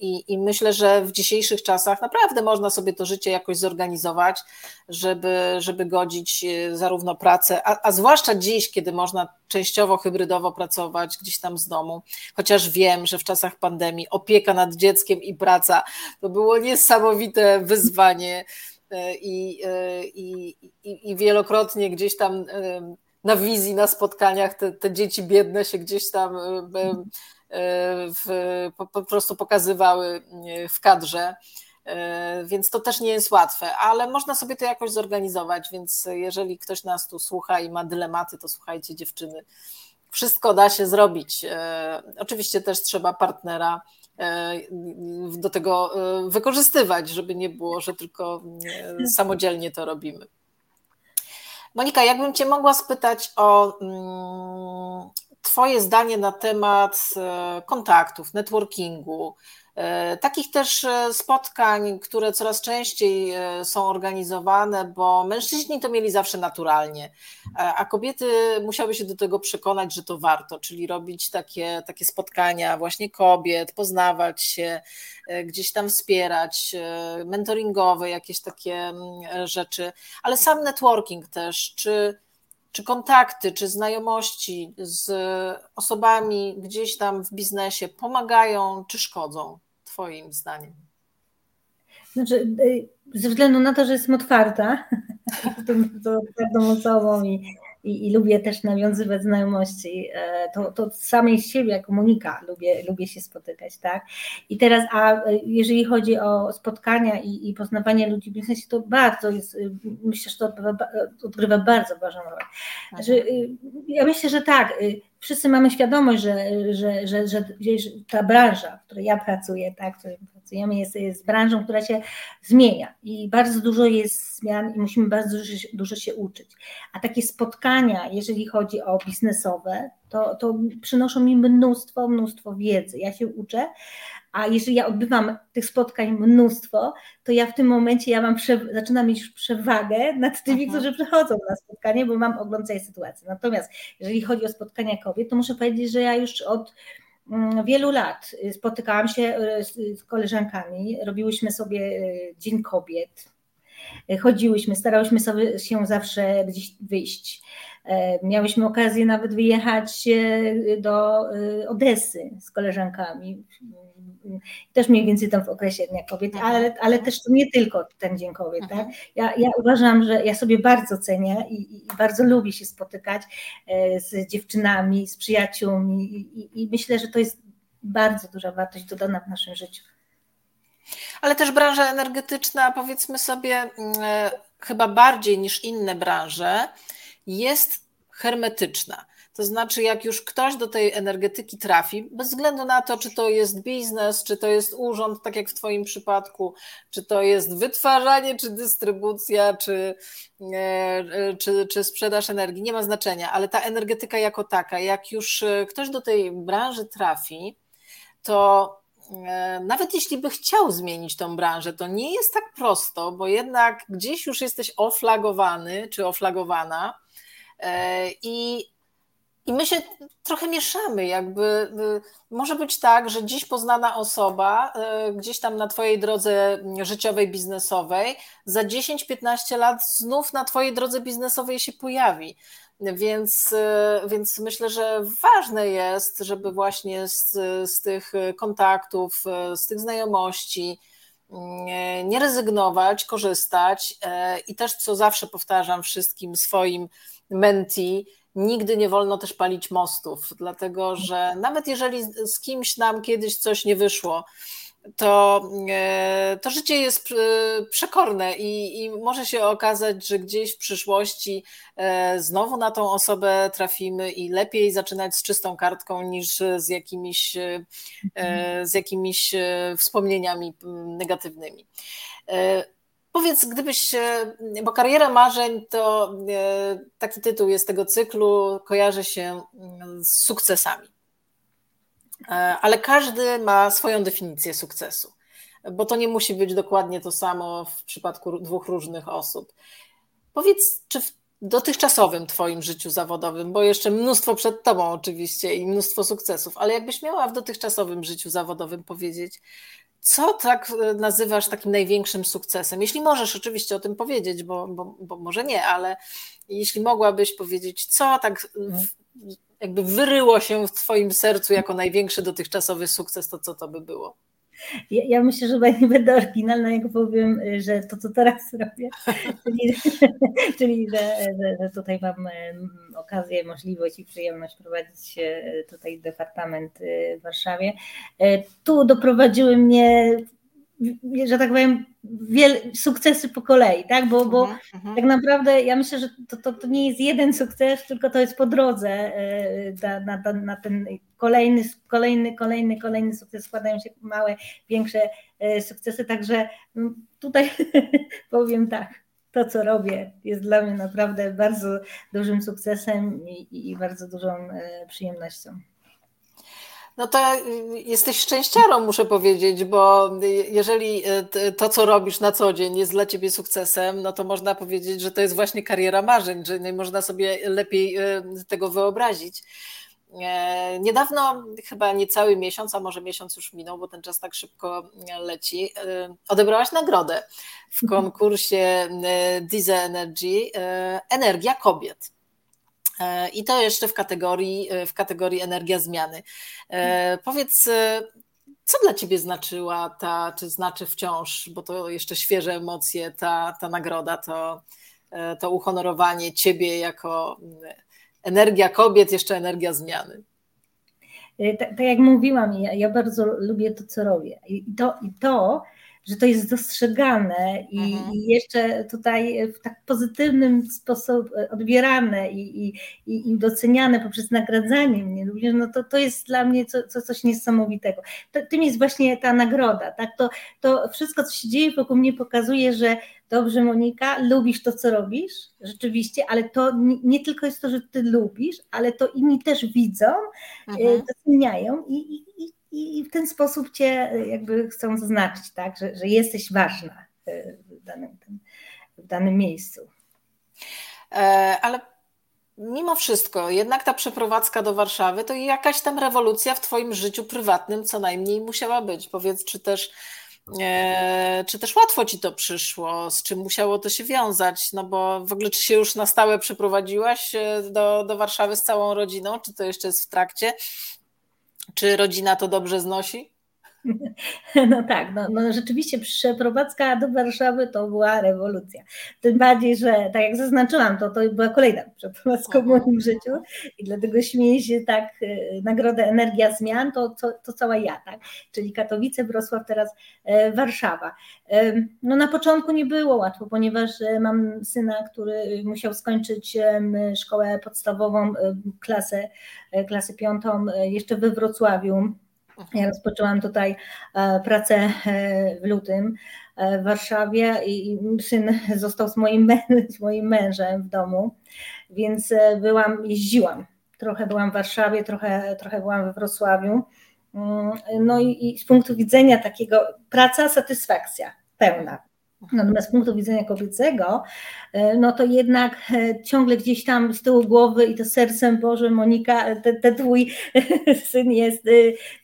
I, i myślę, że w dzisiejszych czasach naprawdę można sobie to życie jakoś zorganizować, żeby, żeby godzić zarówno pracę, a, a zwłaszcza dziś, kiedy można częściowo hybrydowo pracować gdzieś tam z domu, chociaż wiem, że w czasach pandemii opieka nad dzieckiem i praca to było niesamowite wyzwanie e, i, e, i, i, i wielokrotnie gdzieś tam e, na wizji, na spotkaniach te, te dzieci biedne się gdzieś tam w, po, po prostu pokazywały w kadrze. Więc to też nie jest łatwe, ale można sobie to jakoś zorganizować. Więc jeżeli ktoś nas tu słucha i ma dylematy, to słuchajcie, dziewczyny, wszystko da się zrobić. E, oczywiście też trzeba partnera e, do tego e, wykorzystywać, żeby nie było, że tylko samodzielnie to robimy. Monika, jakbym Cię mogła spytać o mm, Twoje zdanie na temat kontaktów, networkingu, takich też e, spotkań, które coraz częściej e, są organizowane, bo mężczyźni to mieli zawsze naturalnie, a kobiety musiały się do tego przekonać, że to warto, czyli robić takie, takie spotkania właśnie kobiet, poznawać się, gdzieś tam wspierać, mentoringowe, jakieś takie mm, rzeczy, ale sam networking też, czy czy kontakty, czy znajomości z osobami gdzieś tam w biznesie pomagają, czy szkodzą, Twoim zdaniem? Znaczy, y, ze względu na to, że jestem otwarta, to każdą osobą i i, i, lubię też nawiązywać znajomości, e, to, to samej siebie jako Monika lubię, lubię się spotykać, tak? I teraz, a jeżeli chodzi o spotkania i, i poznawanie ludzi w biznesie, to bardzo jest, myślę, że to odgrywa, bardzo ważną rolę. Że, ja myślę, że tak, wszyscy mamy świadomość, że, że, że, że, ta branża, w której ja pracuję, tak, w której pracujemy, jest, jest branżą, która się zmienia i bardzo dużo jest zmian i musimy bardzo dużo, dużo się uczyć. A takie spotkania, jeżeli chodzi o biznesowe, to, to przynoszą mi mnóstwo, mnóstwo wiedzy. Ja się uczę, a jeżeli ja odbywam tych spotkań mnóstwo, to ja w tym momencie ja mam prze, zaczynam mieć przewagę nad tymi, Aha. Mhm. którzy przychodzą na spotkanie, bo mam ogląd całej sytuacji. Natomiast jeżeli chodzi o spotkania kobiet, to muszę powiedzieć, że ja już od wielu lat spotykałam się y, z koleżankami, robiłyśmy sobie y, Dzień Kobiet, chodziłyśmy, starałyśmy sobie się zawsze gdzieś wyjść. E, miałyśmy okazję nawet wyjechać e, do e, Odesy z koleżankami. Też mniej więcej tam w okresie Dnia Kobiet, mhm. ale, ale też to nie tylko ten Dzień Kobiet. Tak? Mhm. Ja, ja uważam, że ja sobie bardzo cenię i, i bardzo lubię się spotykać z dziewczynami, z przyjaciółmi i, i myślę, że to jest bardzo duża wartość dodana w naszym życiu. Ale też branża energetyczna, powiedzmy sobie, mm, chyba bardziej niż inne branże, jest hermetyczna. To znaczy, jak już ktoś do tej energetyki trafi, bez względu na to, czy to jest biznes, czy to jest urząd, tak jak w Twoim przypadku, czy to jest wytwarzanie, czy dystrybucja, czy, e, czy, czy sprzedaż energii, nie ma znaczenia, ale ta energetyka jako taka, jak już e, ktoś do tej branży trafi, to e, nawet jeśli by chciał zmienić tą branżę, to nie jest tak prosto, bo jednak gdzieś już jesteś oflagowany czy oflagowana I, i my się trochę mieszamy, jakby y, może być tak, że dziś poznana osoba y, gdzieś tam na Twojej drodze życiowej, biznesowej, za 10-15 lat znów na Twojej drodze biznesowej się pojawi. Więc, y, więc myślę, że ważne jest, żeby właśnie z, z tych kontaktów, z tych znajomości, nie, rezygnować, korzystać i też, co zawsze powtarzam wszystkim swoim menti, nigdy nie wolno też palić mostów, dlatego że nawet jeżeli z kimś nam kiedyś coś nie wyszło, to, e, to życie jest e, przekorne i, i, może się okazać, że gdzieś w przyszłości e, znowu na tą osobę trafimy i lepiej zaczynać z czystą kartką niż z jakimiś, z jakimiś wspomnieniami negatywnymi. Powiedz, gdybyś, bo kariera marzeń to taki tytuł jest tego cyklu, kojarzy się mm, z sukcesami. Ale każdy ma swoją definicję sukcesu, bo to nie musi być dokładnie to samo w przypadku dwóch różnych osób. Powiedz, czy w dotychczasowym Twoim życiu zawodowym, bo jeszcze mnóstwo przed Tobą oczywiście i mnóstwo sukcesów, ale jakbyś miała w dotychczasowym życiu zawodowym powiedzieć, co tak e, nazywasz takim największym sukcesem? Jeśli możesz oczywiście o tym powiedzieć, bo, bo, bo może nie, ale jeśli mogłabyś powiedzieć, co tak jakby wyryło się w Twoim sercu jako największy dotychczasowy sukces, to co to by było? Ja, ja, myślę, że nie będę oryginalna, jak powiem, że to, co teraz robię, czyli, czyli że, że, że, tutaj mam okazję, możliwość i przyjemność prowadzić tutaj departament y, w Warszawie. E, tu doprowadziły mnie że tak powiem, wiele, sukcesy po kolei, tak? Bo, bo uh -huh. tak naprawdę ja myślę, że to, to, to, nie jest jeden sukces, tylko to jest po drodze e, na, na, na ten kolejny, kolejny, kolejny, kolejny sukces. Składają się małe, większe e, sukcesy, także no, tutaj powiem tak. To, co robię, jest dla mnie naprawdę bardzo dużym sukcesem i, i bardzo dużą e, przyjemnością. No to jesteś szczęściarą, muszę powiedzieć, bo jeżeli e, to, co robisz na co dzień jest dla ciebie sukcesem, no to można powiedzieć, że to jest właśnie kariera marzeń, że nie można sobie lepiej e, tego wyobrazić. E, niedawno, chyba niecały miesiąc, a może miesiąc już minął, bo ten czas tak szybko leci, odebrałaś nagrodę w konkursie Diesel Energy Energia Kobiet. E, I to jeszcze w kategorii, e, w kategorii energia zmiany. E, powiedz, co dla Ciebie znaczyła ta, czy znaczy wciąż, bo to jeszcze świeże emocje, ta, ta nagroda, to to uhonorowanie ciebie jako energia kobiet, jeszcze energia zmiany. Tak, tak jak mówiłam, ja, ja, bardzo lubię to, co robię. I to, i to że to jest dostrzegane i, mhm. i, jeszcze tutaj w tak pozytywnym sposób odbierane i, i, i, doceniane poprzez nagradzanie mnie również, no to, to jest dla mnie co, co, coś niesamowitego. To, tym jest właśnie ta nagroda, tak? To, to wszystko, co się dzieje wokół mnie pokazuje, że dobrze Monika, lubisz to, co robisz, rzeczywiście, ale to nie, nie tylko jest to, że ty lubisz, ale to inni też widzą, e, mhm. doceniają i, i i w ten sposób cię e, jakby chcą zaznaczyć, tak, że, że jesteś ważna e, w danym, w danym miejscu. E, ale mimo wszystko, jednak ta przeprowadzka do Warszawy to jakaś tam rewolucja w Twoim życiu prywatnym co najmniej musiała być. Powiedz, czy też, czy też łatwo Ci to przyszło, z czym musiało to się wiązać? No bo w ogóle, czy się już na stałe przeprowadziłaś do, do Warszawy z całą rodziną, czy to jeszcze jest w trakcie? Czy rodzina to dobrze znosi? No tak, no, no, rzeczywiście przeprowadzka do Warszawy to była rewolucja. Tym bardziej, że tak jak zaznaczyłam, to, to była kolejna przeprowadzka w moim życiu i dlatego śmieję się tak, y, nagrodę Energia Zmian to, to, to cała ja, tak? czyli Katowice, Wrocław, teraz e, Warszawa. No na początku nie było łatwo, ponieważ e, mam syna, który musiał skończyć szkołę podstawową, klasę, e, klasę piątą jeszcze we Wrocławiu ja rozpoczęłam tutaj e, pracę e, w lutym e, w Warszawie i syn został z moim, z moim mężem w domu, więc byłam, jeździłam. Trochę byłam w Warszawie, trochę, trochę byłam we Wrocławiu. Mm, no i, i z punktu widzenia takiego praca, satysfakcja pełna. Natomiast z punktu widzenia kobiecego, e, no to jednak e, ciągle gdzieś tam z tyłu głowy i to sercem, Boże Monika, ten, ten twój syn jest e,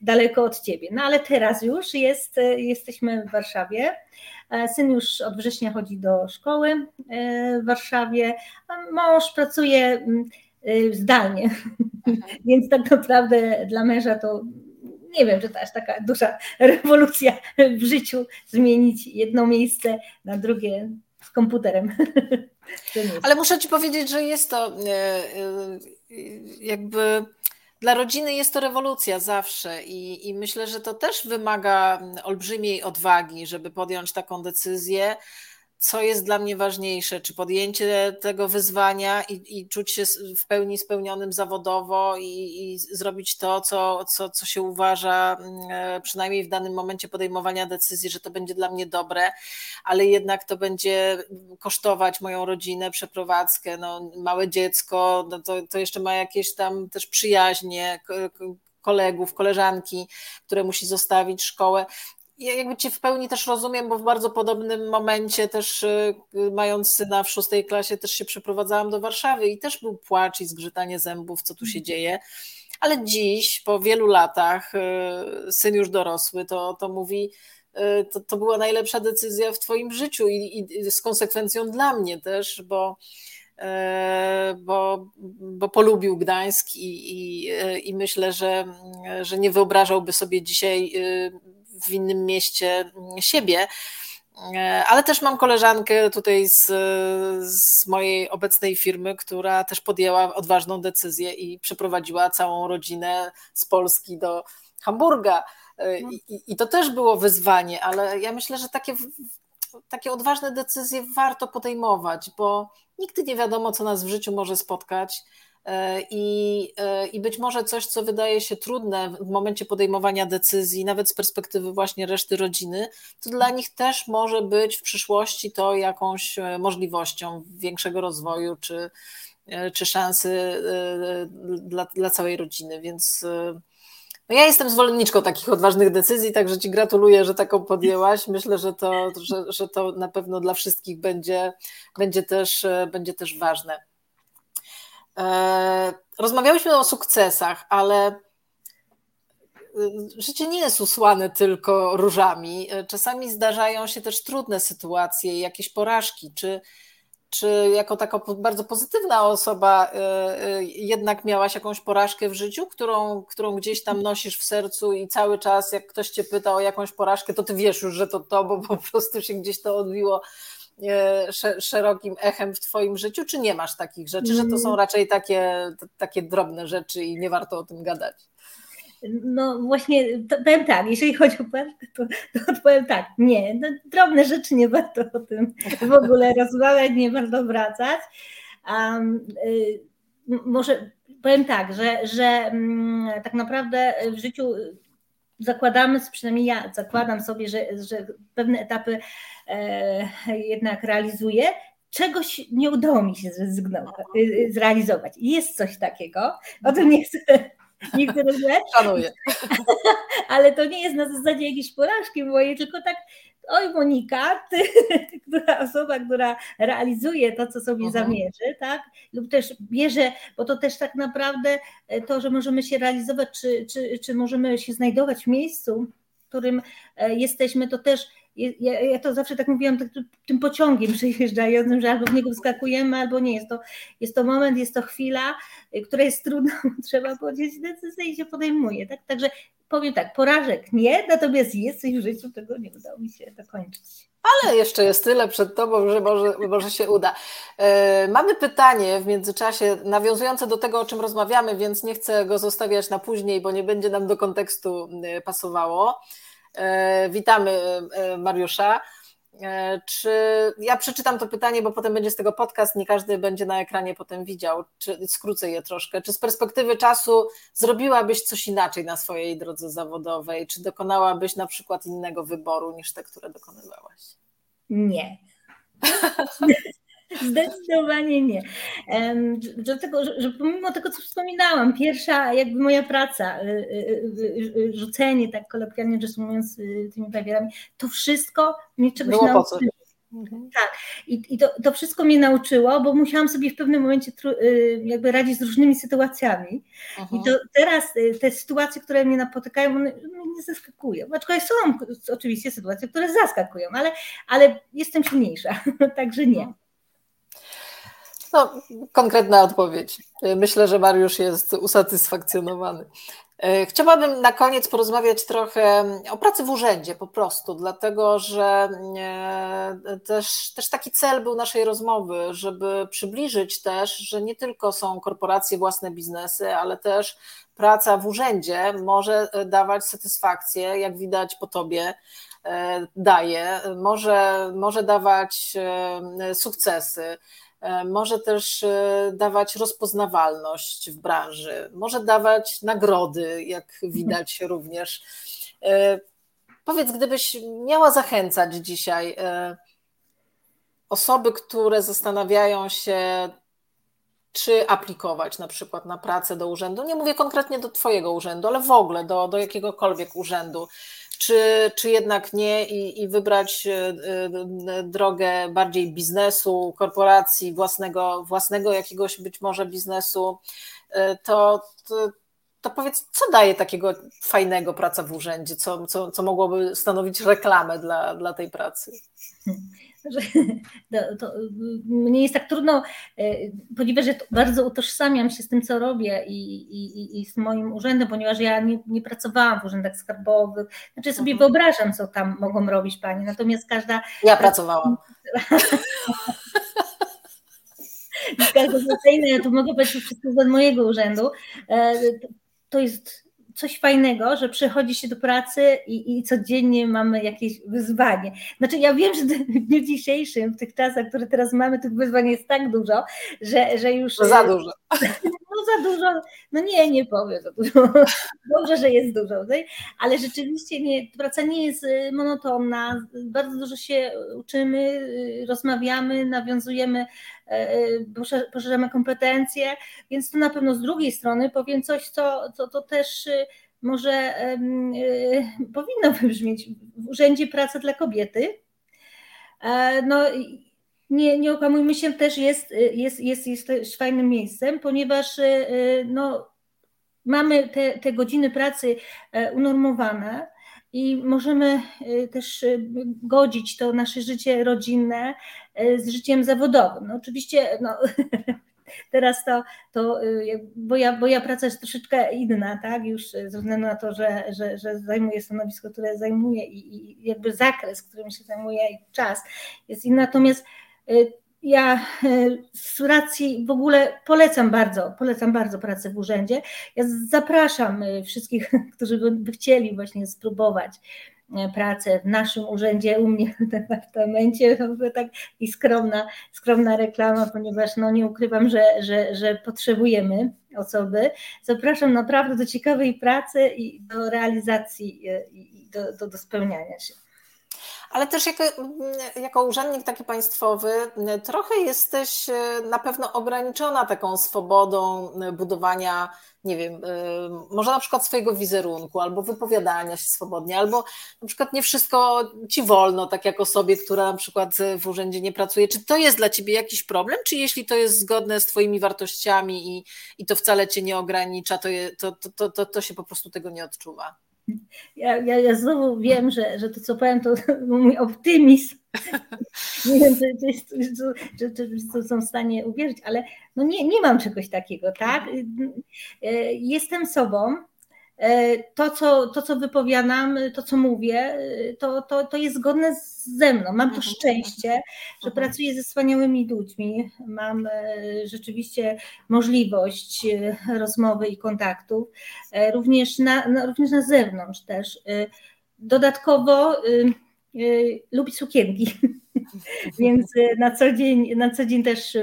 daleko od ciebie. No ale teraz już jest, jesteśmy w Warszawie. Syn już od września chodzi do szkoły w Warszawie. Mąż pracuje mm, zdalnie, mhm. więc tak naprawdę dla męża to nie wiem, czy to aż taka duża rewolucja w życiu, zmienić jedno miejsce na drugie z komputerem. Ale muszę Ci powiedzieć, że jest to e, e, jakby dla rodziny jest to rewolucja zawsze i, i myślę, że to też wymaga olbrzymiej odwagi, żeby podjąć taką decyzję co jest dla mnie ważniejsze, czy podjęcie tego wyzwania i, i czuć się w pełni spełnionym zawodowo i, i, zrobić to, co, co, co się uważa, mm, e, przynajmniej w danym momencie podejmowania decyzji, że to będzie dla mnie dobre, ale jednak to będzie kosztować moją rodzinę, przeprowadzkę, no, małe dziecko, no to, to jeszcze ma jakieś tam też przyjaźnie, kolegów, koleżanki, które musi zostawić szkołę ja jakby cię w pełni też rozumiem, bo w bardzo podobnym momencie też y, mając syna w szóstej klasie też się przeprowadzałam do Warszawy i też był płacz i zgrzytanie zębów, co tu się mhm. dzieje. Ale dziś, po wielu latach, y, syn już dorosły, to, to mówi, y, to, to była najlepsza decyzja w twoim życiu i, i z konsekwencją dla mnie też, bo bo, bo polubił Gdańsk i, i, i myślę, że, że nie wyobrażałby sobie dzisiaj w innym mieście siebie. E, ale też mam koleżankę tutaj z, z mojej obecnej firmy, która też podjęła odważną decyzję i przeprowadziła całą rodzinę z Polski do Hamburga. E, I, i to też było wyzwanie, ale ja myślę, że takie, takie odważne decyzje warto podejmować, bo nigdy nie wiadomo, co nas w życiu może spotkać. E, I, e, I być może coś, co wydaje się trudne w momencie podejmowania decyzji, nawet z perspektywy właśnie reszty rodziny, to dla nich też może być w przyszłości to jakąś e, możliwością większego rozwoju czy, czy szansy dla, dla całej rodziny. Więc no ja jestem zwolenniczką takich odważnych decyzji, także Ci gratuluję, że taką podjęłaś. Myślę, że to, że, że to na pewno dla wszystkich będzie, będzie, też, będzie też ważne. E, rozmawiałyśmy o sukcesach, ale e, życie nie jest usłane tylko różami. E, czasami zdarzają się też trudne sytuacje, jakieś porażki. Czy, czy jako taka bardzo pozytywna osoba jednak miałaś jakąś porażkę w życiu, którą, którą gdzieś tam nosisz w sercu i cały czas, jak ktoś cię pyta o jakąś porażkę, to ty wiesz już, że to to, bo po prostu się gdzieś to odbiło szerokim echem w Twoim życiu, czy nie masz takich rzeczy, że to są mm. raczej takie, takie drobne rzeczy i nie warto o tym gadać? No właśnie, powiem tak, jeżeli chodzi o porażkę, to, to odpowiem tak, nie, no, drobne rzeczy nie warto o tym w ogóle rozmawiać, nie warto wracać. Um, y, może powiem tak, że, że mm, tak naprawdę w życiu zakładamy, przynajmniej ja zakładam sobie, że, że pewne etapy e, jednak realizuję, czegoś nie udało mi się zrezygnować, zrealizować. Jest coś takiego, o tym nie chcę Niektóre rzeczy. Szanuję. Ale to nie jest na zasadzie jakiejś porażki mojej, tylko tak, oj Monika, ty, która osoba, która realizuje to, co sobie mhm. zamierzy, tak? Lub też bierze, bo to też tak naprawdę e, to, że możemy się realizować, czy, czy, czy możemy się znajdować w miejscu, w którym e, jesteśmy, to też ja, ja, to zawsze tak mówiłam tak, tym pociągiem przejeżdżającym, że albo w niego wskakujemy, albo nie. Jest to, jest to moment, jest to chwila, y, która jest trudna, trzeba podjąć decyzję i się podejmuje. Tak? Także powiem tak, porażek nie, natomiast jest coś w życiu, tego nie udało mi się dokończyć. Ale jeszcze jest tyle przed Tobą, że może, może się uda. E, mamy pytanie w międzyczasie nawiązujące do tego, o czym rozmawiamy, więc nie chcę go zostawiać na później, bo nie będzie nam do kontekstu y, pasowało. E, witamy e, Mariusza. E, czy ja przeczytam to pytanie, bo potem będzie z tego podcast, nie każdy będzie na ekranie potem widział, czy skrócę je troszkę. Czy z perspektywy czasu zrobiłabyś coś inaczej na swojej drodze zawodowej? Czy dokonałabyś na przykład innego wyboru niż te, które dokonywałaś? Nie. Zdecydowanie nie. Dlatego, że pomimo tego, co wspominałam, pierwsza jakby moja praca, y, y, y, rzucenie, tak kolokwialnie rzecz mówiąc, tymi papierami, to wszystko mnie czegoś Było nauczyło. Mhm. Tak, i, i to, to, wszystko mnie nauczyło, bo musiałam sobie w pewnym momencie jakby radzić z różnymi sytuacjami. Mhm. I to teraz te sytuacje, które mnie napotykają, one nie zaskakują. Aczkolwiek są oczywiście sytuacje, które zaskakują, ale, ale jestem silniejsza, także nie. No, konkretna odpowiedź. Myślę, że Mariusz jest usatysfakcjonowany. E, chciałabym na koniec porozmawiać trochę o pracy w urzędzie po prostu, dlatego że e, też, też taki cel był naszej rozmowy, żeby przybliżyć też, że nie tylko są korporacje, własne biznesy, ale też praca w urzędzie może dawać satysfakcję, jak widać po tobie, daje, może, może dawać sukcesy może też e, dawać rozpoznawalność w branży, może dawać nagrody, jak widać również. E, powiedz, gdybyś miała zachęcać dzisiaj osoby, które zastanawiają się, czy aplikować na przykład na pracę do urzędu, nie mówię konkretnie do Twojego urzędu, ale w ogóle do, do jakiegokolwiek urzędu, czy, czy jednak nie i, i wybrać e, e, drogę bardziej biznesu, korporacji, własnego, własnego jakiegoś być może biznesu, e, to, to, to powiedz, co daje takiego fajnego praca w urzędzie, co, co, co mogłoby stanowić reklamę dla, dla tej pracy? Że to, to, mnie jest tak trudno, e, ponieważ ja bardzo utożsamiam się z tym, co robię i, i, i z moim urzędem, ponieważ ja nie, nie pracowałam w urzędach skarbowych. Znaczy sobie mhm. wyobrażam, co tam mogą robić panie, natomiast każda. Ja pracowałam. każda ja tu mogę powiedzieć wszystko z mojego urzędu. E, to jest coś fajnego, że przychodzi się do pracy i, i codziennie mamy jakieś wyzwanie. Znaczy ja wiem, że w dniu dzisiejszym, w tych czasach, które teraz mamy, tych wyzwań jest tak dużo, że, że już... Za dużo. No za dużo, no nie, nie powiem za dużo. Dobrze, że jest dużo, ale rzeczywiście nie, praca nie jest y, monotonna, bardzo dużo się uczymy, y, rozmawiamy, nawiązujemy e, e, poszerzamy kompetencje, więc to na pewno z drugiej strony powiem coś, co, co to też y, może powinno wybrzmieć w Urzędzie Pracy dla Kobiety. E, no nie, nie okłamujmy się, też jest, jest, jest, jest też fajnym miejscem, ponieważ no, mamy te, te godziny pracy unormowane, i możemy też godzić to nasze życie rodzinne z życiem zawodowym. No oczywiście no, teraz to, to bo, ja, bo ja praca jest troszeczkę inna, tak, już ze względu na to, że, że, że zajmuję stanowisko, które zajmuję i, i jakby zakres, którym się zajmuję i czas jest inny, natomiast ja z racji w ogóle polecam bardzo, polecam bardzo pracę w urzędzie. Ja zapraszam wszystkich, którzy by chcieli właśnie spróbować E, pracę w naszym urzędzie, u mnie w departamencie, tak i skromna, skromna reklama, ponieważ no nie ukrywam, że, że, że potrzebujemy osoby. Zapraszam naprawdę do ciekawej pracy i do realizacji e, i do, do, do spełniania się. Ale też jako, jako urzędnik taki państwowy trochę jesteś e, na pewno ograniczona taką swobodą budowania nie wiem, y, może na przykład swojego wizerunku, albo wypowiadania się swobodnie, albo na przykład nie wszystko ci wolno, tak jak osobie, która na przykład w urzędzie nie pracuje. Czy to jest dla ciebie jakiś problem, czy jeśli to jest zgodne z twoimi wartościami i, i to wcale cię nie ogranicza, to, je, to, to, to, to się po prostu tego nie odczuwa? Ja, ja, ja znowu wiem, że, że to co powiem, to mój optymizm. Nie wiem, czy, czy, czy, czy, są w stanie uwierzyć, ale no nie, nie mam czegoś takiego, tak? E, jestem sobą. E, to co, to, co wypowiadam, to, co mówię, to, to, to jest zgodne ze mną. Mam to mhm. szczęście, że mhm. pracuję ze wspaniałymi ludźmi. Mam e, rzeczywiście możliwość rozmowy i kontaktów, również na, również na zewnątrz też. Dodatkowo lubi sukienki, więc na co dzień, na co dzień też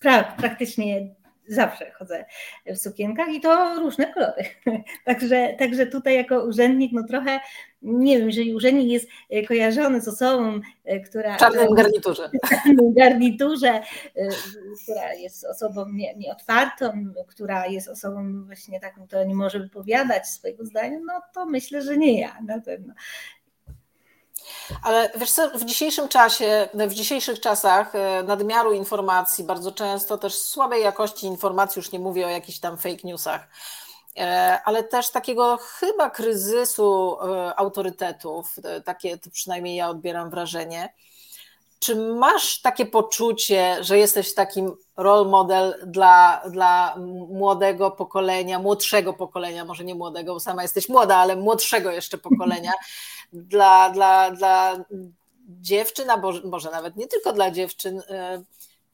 pra, praktycznie zawsze chodzę w sukienkach i to różne kolory. Także, także tutaj jako urzędnik, no trochę nie wiem, jeżeli urzędnik jest e, kojarzony z osobą, e, która. W czarnym garniturze. W czarnym garniturze, e, która jest osobą nie, nieotwartą, która jest osobą właśnie taką, która nie może wypowiadać swojego zdania, no to myślę, że nie ja na pewno. Ale wiesz co, w dzisiejszym czasie, w dzisiejszych czasach e, nadmiaru informacji, bardzo często też słabej jakości informacji, już nie mówię o jakichś tam fake newsach, e, ale też takiego chyba kryzysu e, autorytetów, takie przynajmniej ja odbieram wrażenie. Czy masz takie poczucie, że jesteś takim role model dla, dla młodego pokolenia, młodszego pokolenia, może nie młodego, bo sama jesteś młoda, ale młodszego jeszcze pokolenia, dla, dla, dla dziewczyn, a może nawet nie tylko dla dziewczyn, e,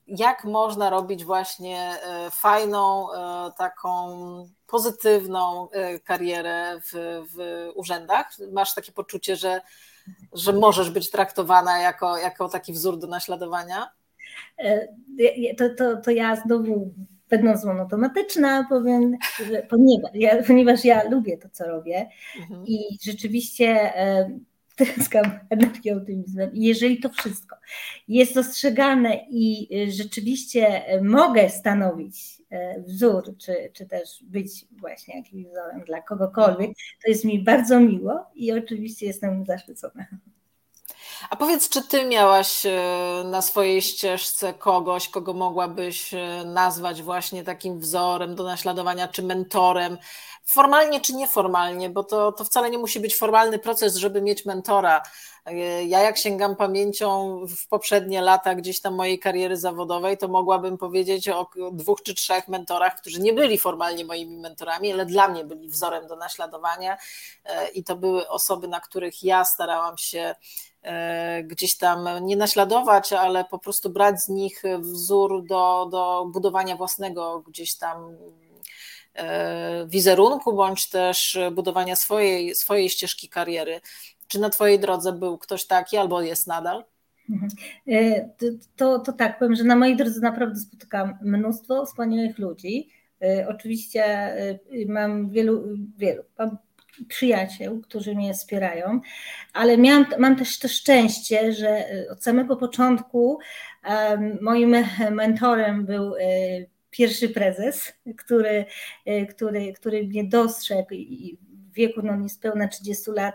jak można robić właśnie e, fajną, e, taką pozytywną karierę w, w urzędach? Masz takie poczucie, że, że możesz być traktowana jako, jako taki wzór do naśladowania? To, to, to ja znowu będąc monotematyczna, powiem, że ponieważ ja, ponieważ ja lubię to, co robię mhm. i rzeczywiście tryskam energią, optymizmem. Jeżeli to wszystko jest dostrzegane i e, rzeczywiście mogę stanowić e, wzór, czy, czy też być właśnie jakimś wzorem dla kogokolwiek, to jest mi bardzo miło i oczywiście jestem zaszczycona. A powiedz, czy ty miałaś e, na swojej ścieżce kogoś, kogo mogłabyś e, nazwać właśnie takim wzorem do naśladowania, czy mentorem, formalnie czy nieformalnie, bo to, to wcale nie musi być formalny proces, żeby mieć mentora. E, ja jak sięgam pamięcią w poprzednie lata gdzieś tam mojej kariery zawodowej, to mogłabym powiedzieć o dwóch czy trzech mentorach, którzy nie byli formalnie moimi mentorami, ale dla mnie byli wzorem do naśladowania i to były osoby, na których ja starałam się gdzieś tam nie naśladować, ale po prostu brać z nich wzór do, do budowania własnego gdzieś tam e, wizerunku, bądź też budowania swojej, swojej ścieżki kariery. Czy na Twojej drodze był ktoś taki, albo jest nadal? Mhm. E, to, to tak, powiem, że na mojej drodze naprawdę spotykam mnóstwo wspaniałych ludzi. Oczywiście mam wielu, wielu, przyjaciół, którzy mnie wspierają, ale miałam, mam też to szczęście, że y, od samego początku moim mentorem był y, pierwszy prezes, który, y, który, który mnie dostrzegł i wieku no, niespełna 30 lat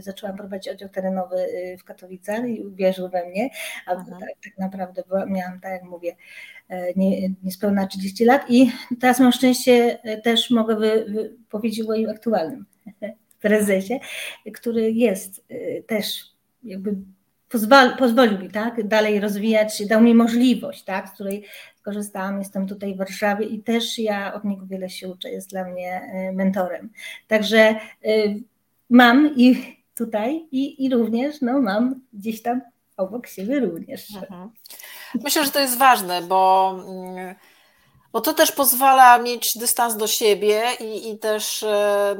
zaczęłam prowadzić oddział terenowy w Katowicach i uwierzył we mnie, a tak, tak, naprawdę miałam, tak jak mówię, nie, niespełna 30 lat i teraz mam szczęście, e, też mogę wy, wy powiedzieć o moim aktualnym prezesie, który jest e, też jakby pozwol, pozwolił mi tak, dalej rozwijać się, dał mi możliwość, tak, z której skorzystałam, jestem tutaj w Warszawie i też ja od niego wiele się uczę, jest dla mnie e, mentorem. Także y, mam i tutaj i, i również no, mam gdzieś tam obok siebie również. Mhm. Myślę, że to jest ważne, bo, mm, bo to też pozwala mieć dystans do siebie i, i też e,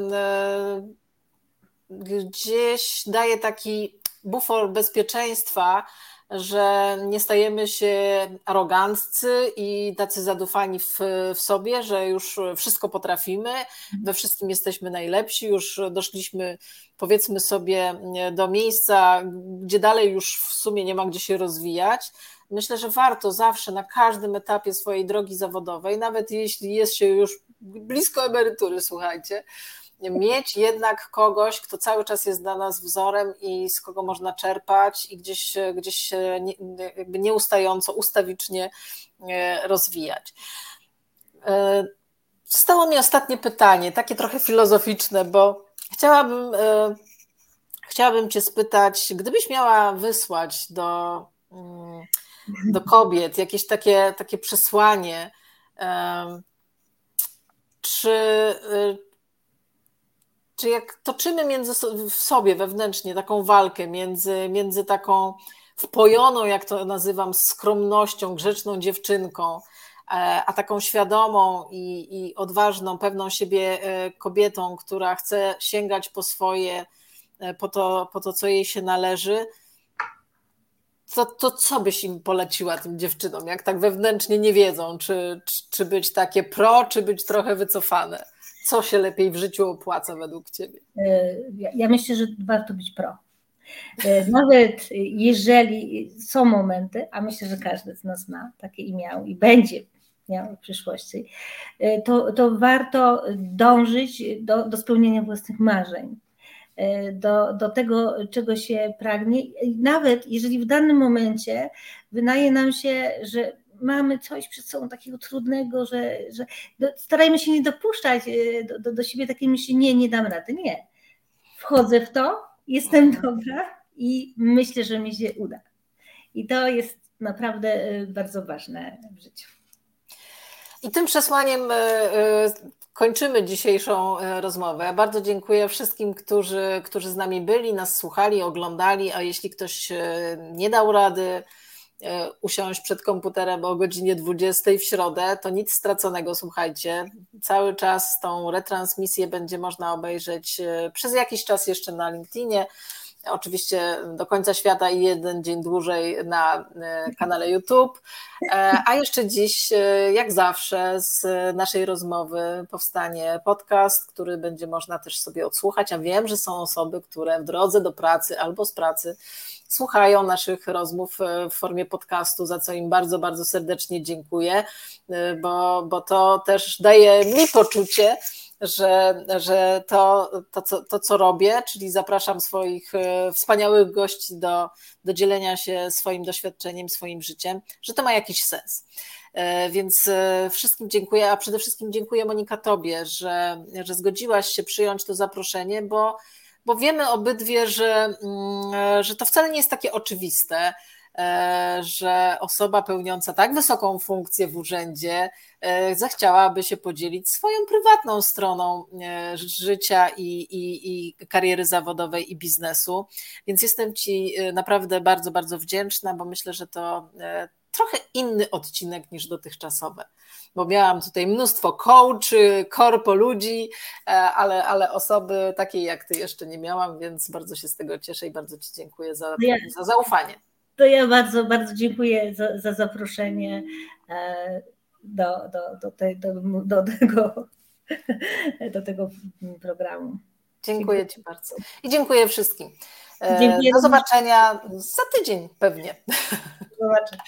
gdzieś daje taki bufor bezpieczeństwa, że nie stajemy się aroganccy i tacy zadufani w, w, sobie, że już wszystko potrafimy, we wszystkim jesteśmy najlepsi, już doszliśmy, powiedzmy sobie, do miejsca, gdzie dalej już w sumie nie ma gdzie się rozwijać. Myślę, że warto zawsze na każdym etapie swojej drogi zawodowej, nawet jeśli jest się już blisko emerytury, słuchajcie, mieć jednak kogoś, kto cały czas jest dla nas wzorem i z kogo można czerpać i gdzieś, gdzieś nie, jakby nieustająco, ustawicznie e, rozwijać. E, zostało mi ostatnie pytanie, takie trochę filozoficzne, bo chciałabym, e, chciałabym Cię spytać, gdybyś miała wysłać do, mm, do kobiet jakieś takie, takie przesłanie, czy, czy jak toczymy między w sobie wewnętrznie taką walkę między, między taką wpojoną, jak to nazywam, skromnością, grzeczną dziewczynką, e, a taką świadomą i, i odważną, pewną siebie e, kobietą, która chce sięgać po swoje, e, po to, po to co jej się należy, to, to co byś im poleciła tym dziewczynom, jak tak wewnętrznie nie wiedzą, czy, czy, czy być takie pro, czy być trochę wycofane? Co się lepiej w życiu opłaca według Ciebie? E, ja myślę, że warto być pro. E, nawet jeżeli są momenty, a myślę, że każdy z nas ma takie i miał i będzie miał w przyszłości, e, to, to warto dążyć do, do spełnienia własnych marzeń. Do, do tego, czego się pragnie, nawet jeżeli w danym momencie wydaje nam się, że mamy coś przed sobą takiego trudnego, że, że starajmy się nie dopuszczać e, do, do, do siebie takiej myśli, nie, nie dam rady, nie. Wchodzę w to, jestem mhm. dobra i myślę, że mi się uda. I to jest naprawdę e, bardzo ważne w życiu. I tym przesłaniem e, kończymy dzisiejszą rozmowę. Bardzo dziękuję wszystkim, którzy, którzy z nami byli, nas słuchali, oglądali, a jeśli ktoś nie dał rady, usiąść przed komputerem o godzinie 20 w środę, to nic straconego, słuchajcie. Cały czas tą retransmisję będzie można obejrzeć e, przez jakiś czas jeszcze na LinkedInie. Oczywiście do końca świata i jeden dzień dłużej na e, kanale YouTube. A jeszcze dziś, jak zawsze, z naszej rozmowy powstanie podcast, który będzie można też sobie odsłuchać. A wiem, że są osoby, które w drodze do pracy albo z pracy słuchają naszych rozmów e, w formie podcastu, za co im bardzo, bardzo serdecznie dziękuję, e, bo, bo to też daje mi poczucie, że, że to, to, co, to, co robię, czyli zapraszam swoich e, wspaniałych gości do, do dzielenia się swoim doświadczeniem, swoim życiem, że to ma jakiś sens. Więc wszystkim dziękuję, a przede wszystkim dziękuję Monika Tobie, że, że zgodziłaś się przyjąć to zaproszenie, bo bo wiemy obydwie, że, mm, że to wcale nie jest takie oczywiste, e, że osoba pełniąca tak wysoką funkcję w urzędzie e, zechciałaby się podzielić swoją prywatną stroną e, życia i, i, i kariery zawodowej i biznesu. Więc jestem Ci naprawdę bardzo, bardzo wdzięczna, bo myślę, że to trochę inny odcinek niż dotychczasowe bo miałam tutaj mnóstwo coachy, korpo ludzi, e, ale, ale osoby takiej jak ty jeszcze nie miałam, więc bardzo się z tego cieszę i bardzo Ci dziękuję za, za zaufanie. To ja bardzo, bardzo dziękuję za, za zaproszenie e, do, do, do, te, do, do, tego, do tego programu. Dziękuję Ci bardzo. I dziękuję wszystkim. E, dziękuję do zobaczenia za tydzień pewnie. Do zobaczenia.